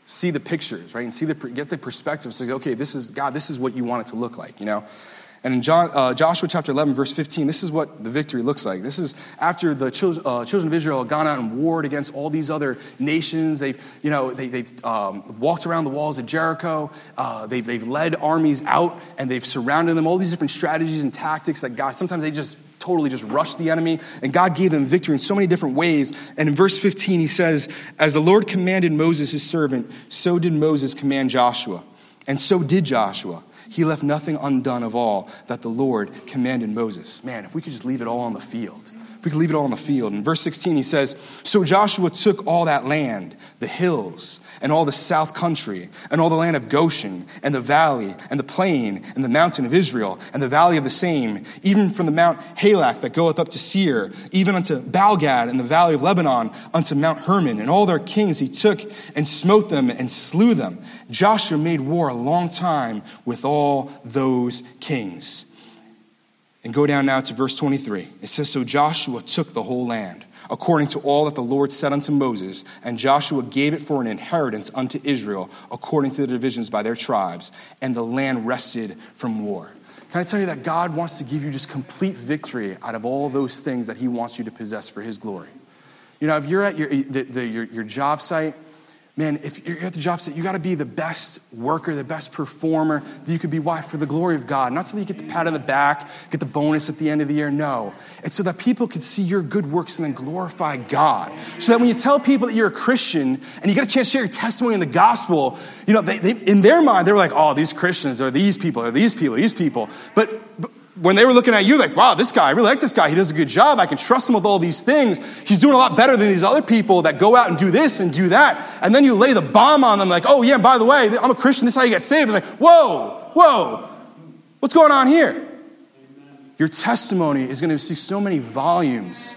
see the pictures, right? And see the, get the perspective. So, okay, this is, God, this is what you want it to look like, you know? And in John, uh, Joshua chapter 11, verse 15, this is what the victory looks like. This is after the children, uh, children of Israel have gone out and warred against all these other nations. They've, you know, they, have um, walked around the walls of Jericho. Uh, they've, they've led armies out and they've surrounded them. All these different strategies and tactics that God, sometimes they just totally just rushed the enemy. And God gave them victory in so many different ways. And in verse 15, he says, As the Lord commanded Moses, his servant, so did Moses command Joshua. And so did Joshua. He left nothing undone of all that the Lord commanded Moses. Man, if we could just leave it all on the field. We could leave it all on the field. In verse 16, he says, So Joshua took all that land, the hills, and all the south country, and all the land of Goshen, and the valley, and the plain, and the mountain of Israel, and the valley of the same, even from the Mount Halak that goeth up to Seir, even unto Baalgad, and the valley of Lebanon, unto Mount Hermon, and all their kings he took and smote them and slew them. Joshua made war a long time with all those kings. And go down now to verse 23. It says, So Joshua took the whole land, according to all that the Lord said unto Moses, and Joshua gave it for an inheritance unto Israel, according to the divisions by their tribes, and the land rested from war. Can I tell you that God wants to give you just complete victory out of all those things that He wants you to possess for His glory? You know, if you're at your, the, the, your, your job site man, if you're at the job site, you got to be the best worker, the best performer that you could be. Why? For the glory of God. Not so that you get the pat on the back, get the bonus at the end of the year. No. It's so that people can see your good works and then glorify God. So that when you tell people that you're a Christian and you get a chance to share your testimony in the gospel, you know, they, they, in their mind, they're like, oh, these Christians are these people, are these people, these people. But, but when they were looking at you, like, wow, this guy, I really like this guy. He does a good job. I can trust him with all these things. He's doing a lot better than these other people that go out and do this and do that. And then you lay the bomb on them, like, oh, yeah, and by the way, I'm a Christian. This is how you get saved. It's like, whoa, whoa, what's going on here? Your testimony is going to see so many volumes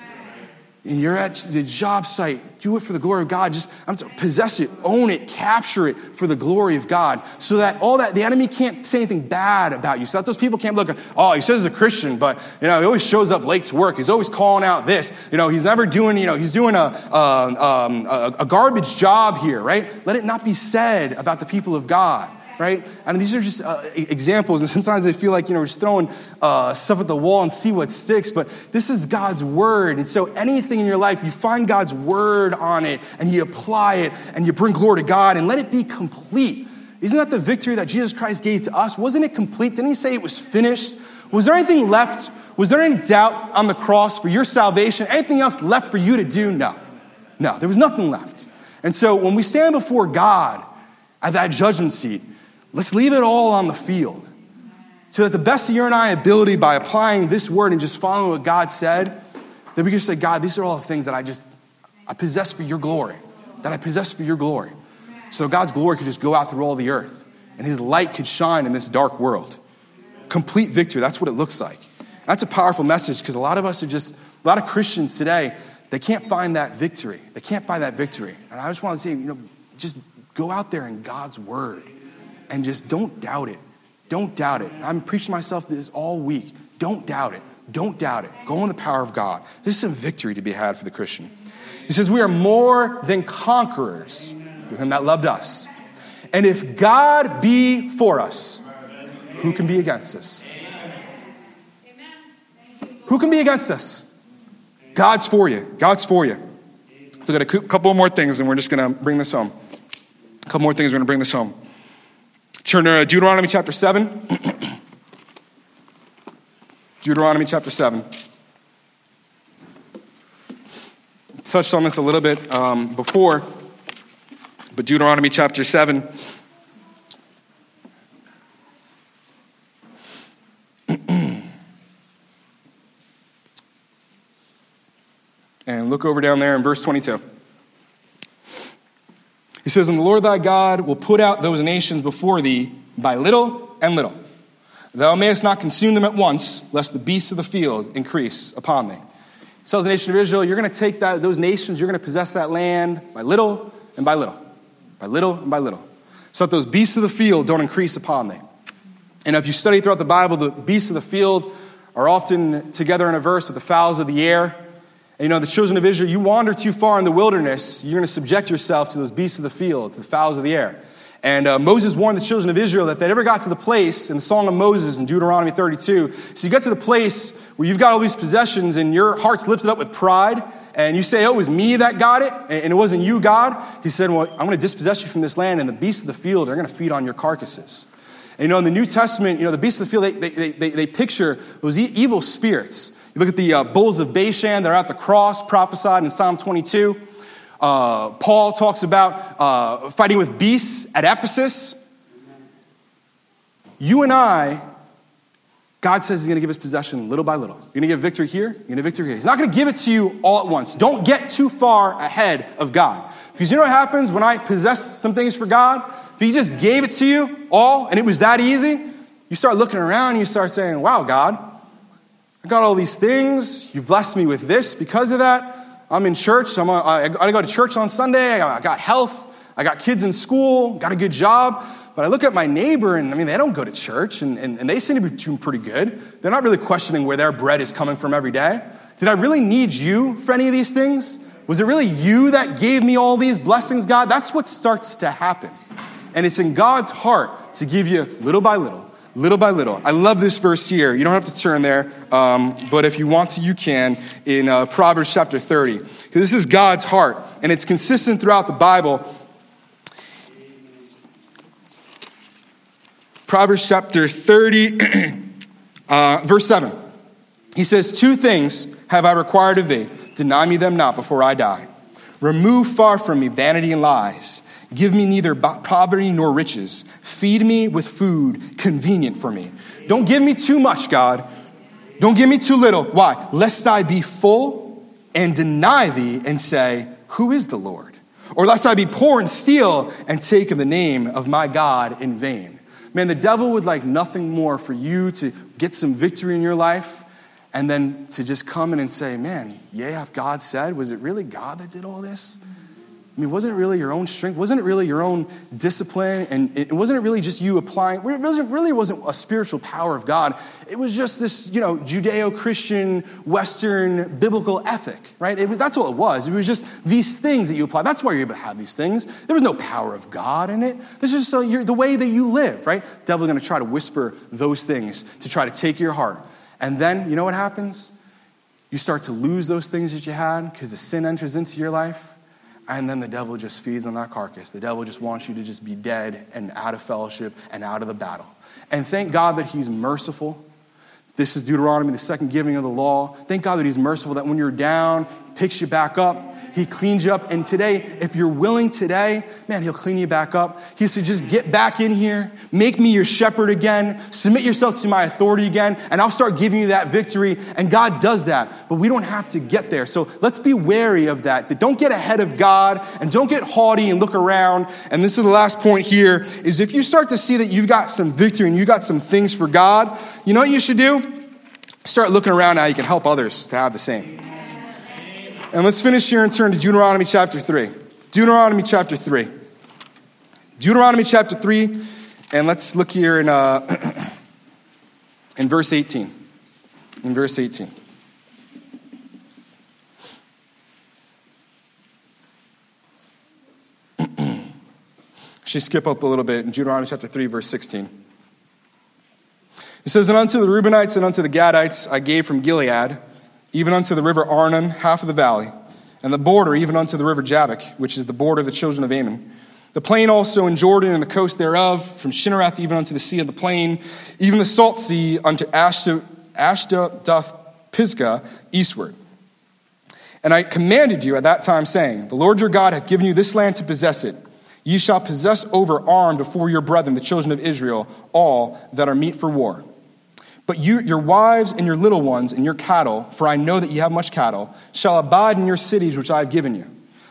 and you're at the job site, do it for the glory of God. Just I'm to possess it, own it, capture it for the glory of God. So that all that the enemy can't say anything bad about you. So that those people can't look, oh, he says he's a Christian, but you know, he always shows up late to work. He's always calling out this. You know, he's never doing, you know, he's doing a, a, um, a, a garbage job here, right? Let it not be said about the people of God right? And these are just uh, examples, and sometimes they feel like, you know, we're just throwing uh, stuff at the wall and see what sticks, but this is God's word. And so anything in your life, you find God's word on it, and you apply it, and you bring glory to God, and let it be complete. Isn't that the victory that Jesus Christ gave to us? Wasn't it complete? Didn't he say it was finished? Was there anything left? Was there any doubt on the cross for your salvation? Anything else left for you to do? No. No, there was nothing left. And so when we stand before God at that judgment seat, Let's leave it all on the field. So that the best of your and I ability by applying this word and just following what God said, that we can say, God, these are all the things that I just I possess for your glory. That I possess for your glory. So God's glory could just go out through all the earth and his light could shine in this dark world. Complete victory, that's what it looks like. That's a powerful message because a lot of us are just, a lot of Christians today, they can't find that victory. They can't find that victory. And I just want to say, you know, just go out there in God's word and just don't doubt it. Don't doubt it. I'm preaching myself this all week. Don't doubt it. Don't doubt it. Go in the power of God. There's some victory to be had for the Christian. He says, We are more than conquerors through him that loved us. And if God be for us, who can be against us? Who can be against us? God's for you. God's for you. Let's look at a couple more things and we're just going to bring this home. A couple more things, we're going to bring this home. Turn to Deuteronomy chapter 7. Deuteronomy chapter 7. Touched on this a little bit um, before, but Deuteronomy chapter 7. and look over down there in verse 22. He says, And the Lord thy God will put out those nations before thee by little and little. Thou mayest not consume them at once, lest the beasts of the field increase upon thee. He tells the nation of Israel, You're going to take that, those nations, you're going to possess that land by little and by little, by little and by little, so that those beasts of the field don't increase upon thee. And if you study throughout the Bible, the beasts of the field are often together in a verse with the fowls of the air. And you know, the children of Israel, you wander too far in the wilderness, you're going to subject yourself to those beasts of the field, to the fowls of the air. And uh, Moses warned the children of Israel that they never got to the place in the Song of Moses in Deuteronomy 32. So you get to the place where you've got all these possessions and your heart's lifted up with pride, and you say, Oh, it was me that got it, and it wasn't you, God. He said, Well, I'm going to dispossess you from this land, and the beasts of the field are going to feed on your carcasses. And you know, in the New Testament, you know, the beasts of the field, they, they, they, they picture those evil spirits. You look at the uh, bulls of Bashan, they're at the cross, prophesied in Psalm 22. Uh, Paul talks about uh, fighting with beasts at Ephesus. You and I, God says He's going to give us possession little by little. You're going to get victory here, you're going to get victory here. He's not going to give it to you all at once. Don't get too far ahead of God. Because you know what happens when I possess some things for God? If He just gave it to you all and it was that easy, you start looking around and you start saying, Wow, God, I got all these things. You've blessed me with this because of that. I'm in church. I'm a, I to go to church on Sunday. I got health. I got kids in school. Got a good job. But I look at my neighbor, and I mean, they don't go to church, and, and, and they seem to be doing pretty good. They're not really questioning where their bread is coming from every day. Did I really need you for any of these things? Was it really you that gave me all these blessings, God? That's what starts to happen. And it's in God's heart to give you little by little little by little. I love this verse here. You don't have to turn there, um, but if you want to, you can in uh, Proverbs chapter 30. Because this is God's heart, and it's consistent throughout the Bible. Proverbs chapter 30, uh, verse 7. He says, Two things have I required of thee. Deny me them not before I die. Remove far from me vanity and lies. Give me neither poverty nor riches. Feed me with food convenient for me. Don't give me too much, God. Don't give me too little. Why? Lest I be full and deny thee and say, Who is the Lord? Or lest I be poor and steal and take of the name of my God in vain. Man, the devil would like nothing more for you to get some victory in your life and then to just come in and say, Man, yeah, hath God said, was it really God that did all this? I mean, wasn't it really your own strength? Wasn't it really your own discipline? And it wasn't it really just you applying? It wasn't, really wasn't a spiritual power of God. It was just this, you know, Judeo-Christian, Western, biblical ethic, right? It, that's all it was. It was just these things that you apply. That's why you're able to have these things. There was no power of God in it. This is just a, the way that you live, right? Devil's going to try to whisper those things to try to take your heart. And then, you know what happens? You start to lose those things that you had because the sin enters into your life and then the devil just feeds on that carcass. The devil just wants you to just be dead and out of fellowship and out of the battle. And thank God that he's merciful. This is Deuteronomy, the second giving of the law. Thank God that he's merciful, that when you're down, picks you back up, he cleans you up. And today, if you're willing today, man, He'll clean you back up. He said, just get back in here, make me your shepherd again, submit yourself to my authority again, and I'll start giving you that victory. And God does that, but we don't have to get there. So let's be wary of that. That don't get ahead of God and don't get haughty and look around. And this is the last point here is if you start to see that you've got some victory and you've got some things for God, you know what you should do? Start looking around how you can help others to have the same. And let's finish here and turn to Deuteronomy chapter 3. Deuteronomy chapter 3. Deuteronomy chapter 3, and let's look here in, uh, in verse 18. In verse 18. She skip up a little bit in Deuteronomy chapter 3, verse 16. It says, And unto the Reubenites and unto the Gadites I gave from Gilead even unto the river Arnon, half of the valley, and the border even unto the river Jabbok, which is the border of the children of Ammon. The plain also in Jordan and the coast thereof, from Chinnereth even unto the sea of the plain, even the salt sea unto Ashdoth Pisgah eastward. And I commanded you at that time, saying, The Lord your God hath given you this land to possess it. Ye shall possess over armed before your brethren, the children of Israel, all that are meet for war. But you, your wives and your little ones and your cattle, for I know that you have much cattle, shall abide in your cities which I have given you,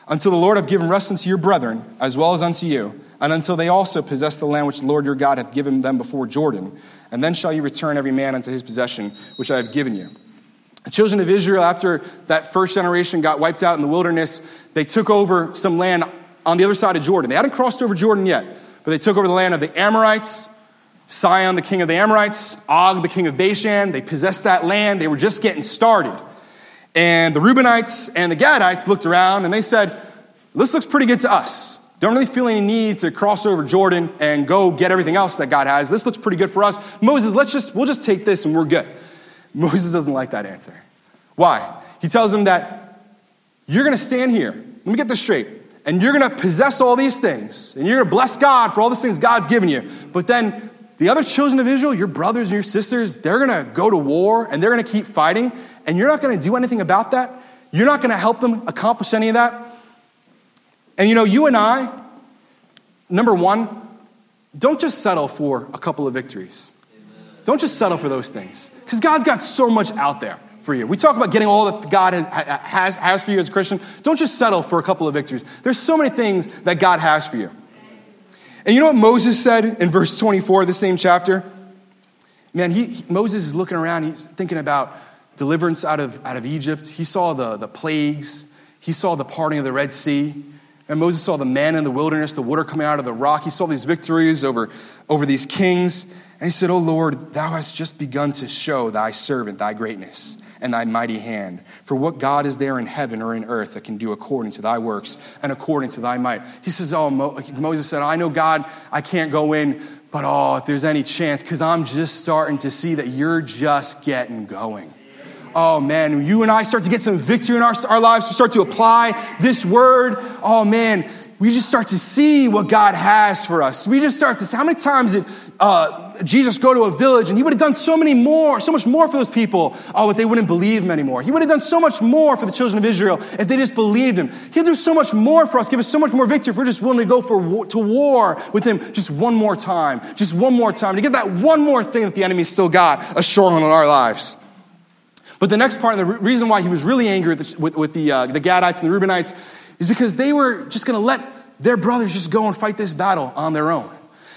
until the Lord have given rest unto your brethren, as well as unto you, and until they also possess the land which the Lord your God hath given them before Jordan. And then shall you return every man unto his possession which I have given you. The children of Israel, after that first generation got wiped out in the wilderness, they took over some land on the other side of Jordan. They hadn't crossed over Jordan yet, but they took over the land of the Amorites, Sihon, the king of the Amorites, Og, the king of Bashan. They possessed that land. They were just getting started. And the Reubenites and the Gadites looked around and they said, This looks pretty good to us. Don't really feel any need to cross over Jordan and go get everything else that God has. This looks pretty good for us. Moses, let's just, we'll just take this and we're good. Moses doesn't like that answer. Why? He tells them that you're going to stand here. Let me get this straight. And you're going to possess all these things. And you're going to bless God for all these things God's given you. But then the other children of Israel, your brothers and your sisters, they're going to go to war and they're going to keep fighting. And you're not going to do anything about that. You're not going to help them accomplish any of that. And you know, you and I, number one, don't just settle for a couple of victories. Don't just settle for those things. Because God's got so much out there for you. We talk about getting all that God has, has, has for you as a Christian. Don't just settle for a couple of victories. There's so many things that God has for you. And you know what Moses said in verse 24 of the same chapter? Man, he, he, Moses is looking around, he's thinking about deliverance out of, out of Egypt. He saw the, the plagues, he saw the parting of the Red Sea. And Moses saw the man in the wilderness, the water coming out of the rock. He saw these victories over, over these kings. And he said, Oh Lord, thou hast just begun to show thy servant thy greatness and thy mighty hand. For what God is there in heaven or in earth that can do according to thy works and according to thy might? He says, Oh, Mo- Moses said, I know God, I can't go in, but oh, if there's any chance, because I'm just starting to see that you're just getting going oh man, you and I start to get some victory in our, our lives, we start to apply this word, oh man, we just start to see what God has for us. We just start to see how many times did uh, Jesus go to a village and he would have done so many more, so much more for those people, oh, but they wouldn't believe him anymore. He would have done so much more for the children of Israel if they just believed him. He'll do so much more for us, give us so much more victory if we're just willing to go for, to war with him just one more time, just one more time, to get that one more thing that the enemy still got a stronghold in our lives. But the next part, and the reason why he was really angry with the, with, with the, uh, the Gadites and the Reubenites, is because they were just going to let their brothers just go and fight this battle on their own.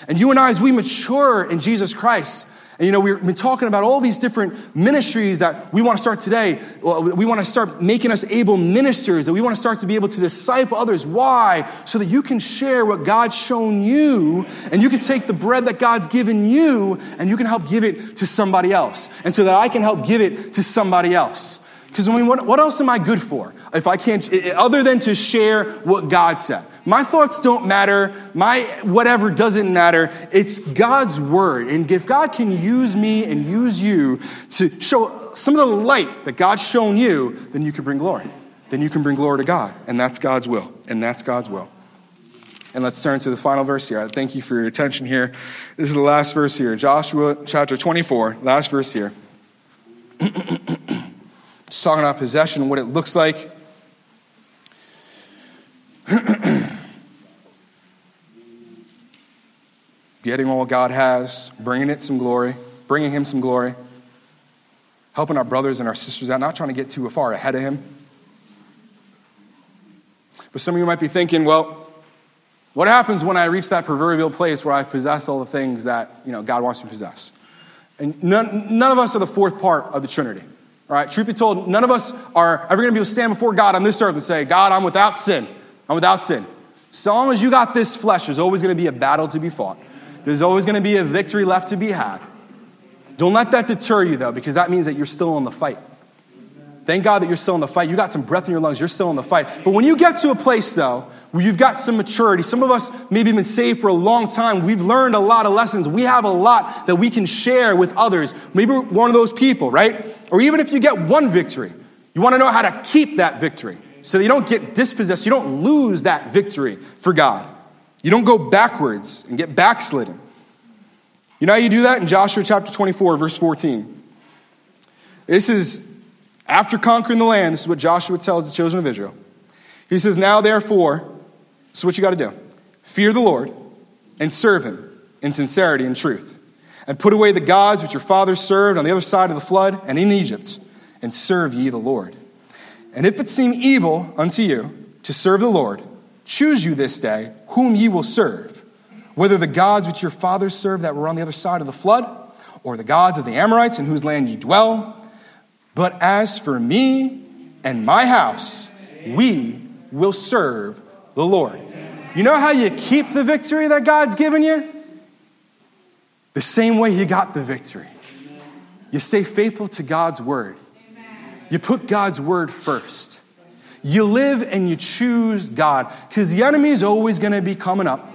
And you and I, as we mature in Jesus Christ, and you know, we've been talking about all these different ministries that we want to start today. We want to start making us able ministers, that we want to start to be able to disciple others. Why? So that you can share what God's shown you, and you can take the bread that God's given you, and you can help give it to somebody else. And so that I can help give it to somebody else. Because I mean, what, what else am I good for if I can't, eh, eh, other than to share what God said? My thoughts don't matter. My whatever doesn't matter. It's God's word. And if God can use me and use you to show some of the light that God's shown you, then you can bring glory. Then you can bring glory to God. And that's God's will. And that's God's will. And let's turn to the final verse here. I thank you for your attention here. This is the last verse here. Joshua chapter 24, last verse here. It's talking about possession, what it looks like. Getting all God has, bringing it some glory, bringing Him some glory, helping our brothers and our sisters out, not trying to get too far ahead of Him. But some of you might be thinking, well, what happens when I reach that proverbial place where I've possessed all the things that you know, God wants me to possess? And none, none of us are the fourth part of the Trinity. All right, truth be told, none of us are ever going to be able to stand before God on this earth and say, God, I'm without sin. I'm without sin. So long as you got this flesh, there's always going to be a battle to be fought. There's always going to be a victory left to be had. Don't let that deter you, though, because that means that you're still in the fight. Thank God that you're still in the fight. You got some breath in your lungs. You're still in the fight. But when you get to a place, though, where you've got some maturity, some of us maybe been saved for a long time. We've learned a lot of lessons. We have a lot that we can share with others. Maybe one of those people, right? Or even if you get one victory, you want to know how to keep that victory so you don't get dispossessed. You don't lose that victory for God. You don't go backwards and get backslidden. You know how you do that in Joshua chapter 24, verse 14. This is after conquering the land, this is what Joshua tells the children of Israel. He says, Now therefore, this is what you got to do fear the Lord and serve him in sincerity and truth, and put away the gods which your fathers served on the other side of the flood and in Egypt, and serve ye the Lord. And if it seem evil unto you to serve the Lord, choose you this day whom ye will serve, whether the gods which your fathers served that were on the other side of the flood, or the gods of the Amorites in whose land ye dwell but as for me and my house, we will serve the Lord. You know how you keep the victory that God's given you? The same way you got the victory. You stay faithful to God's word. You put God's word first. You live and you choose God because the enemy is always going to be coming up.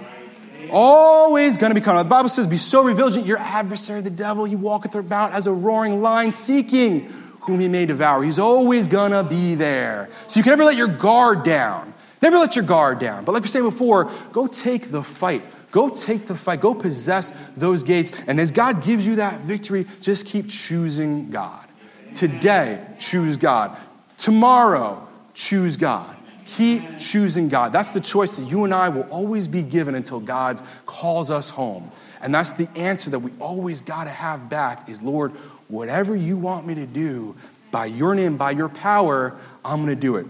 Always going to be coming up. The Bible says, Be so vigilant, your adversary, the devil, he walketh about as a roaring lion, seeking whom he may devour. He's always to be there. So you can never let your guard down. Never let your guard down. But like we said before, go take the fight. Go take the fight. Go possess those gates. And as God gives you that victory, just keep choosing God. Today, choose God. Tomorrow, choose God. Keep choosing God. That's the choice that you and I will always be given until God calls us home. And that's the answer that we always got to have back is Lord, whatever you want me to do by your name, by your power, I'm going to do it.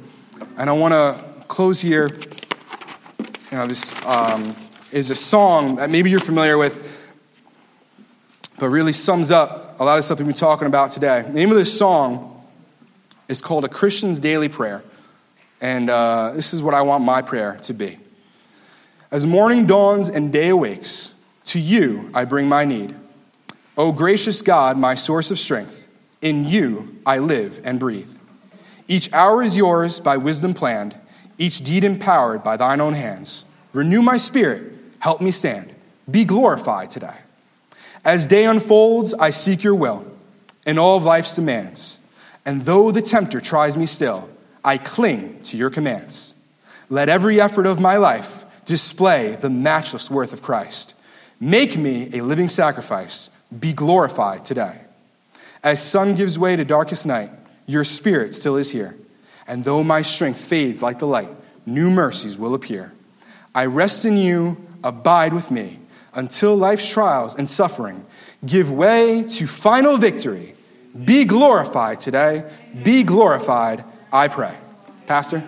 And I want to close here. You know, this um, is a song that maybe you're familiar with, but really sums up a lot of stuff we've been talking about today. The name of this song is called A Christian's Daily Prayer. And uh, this is what I want my prayer to be. As morning dawns and day awakes, to you I bring my need. O gracious God, my source of strength, in you I live and breathe. Each hour is yours by wisdom planned, each deed empowered by thine own hands. Renew my spirit, help me stand. Be glorified today. As day unfolds, I seek your will in all of life's demands. And though the tempter tries me still, I cling to your commands. Let every effort of my life display the matchless worth of Christ. Make me a living sacrifice. Be glorified today. As sun gives way to darkest night, your spirit still is here. And though my strength fades like the light, new mercies will appear. I rest in you, abide with me, until life's trials and suffering give way to final victory. Be glorified today. Be glorified, I pray. Pastor?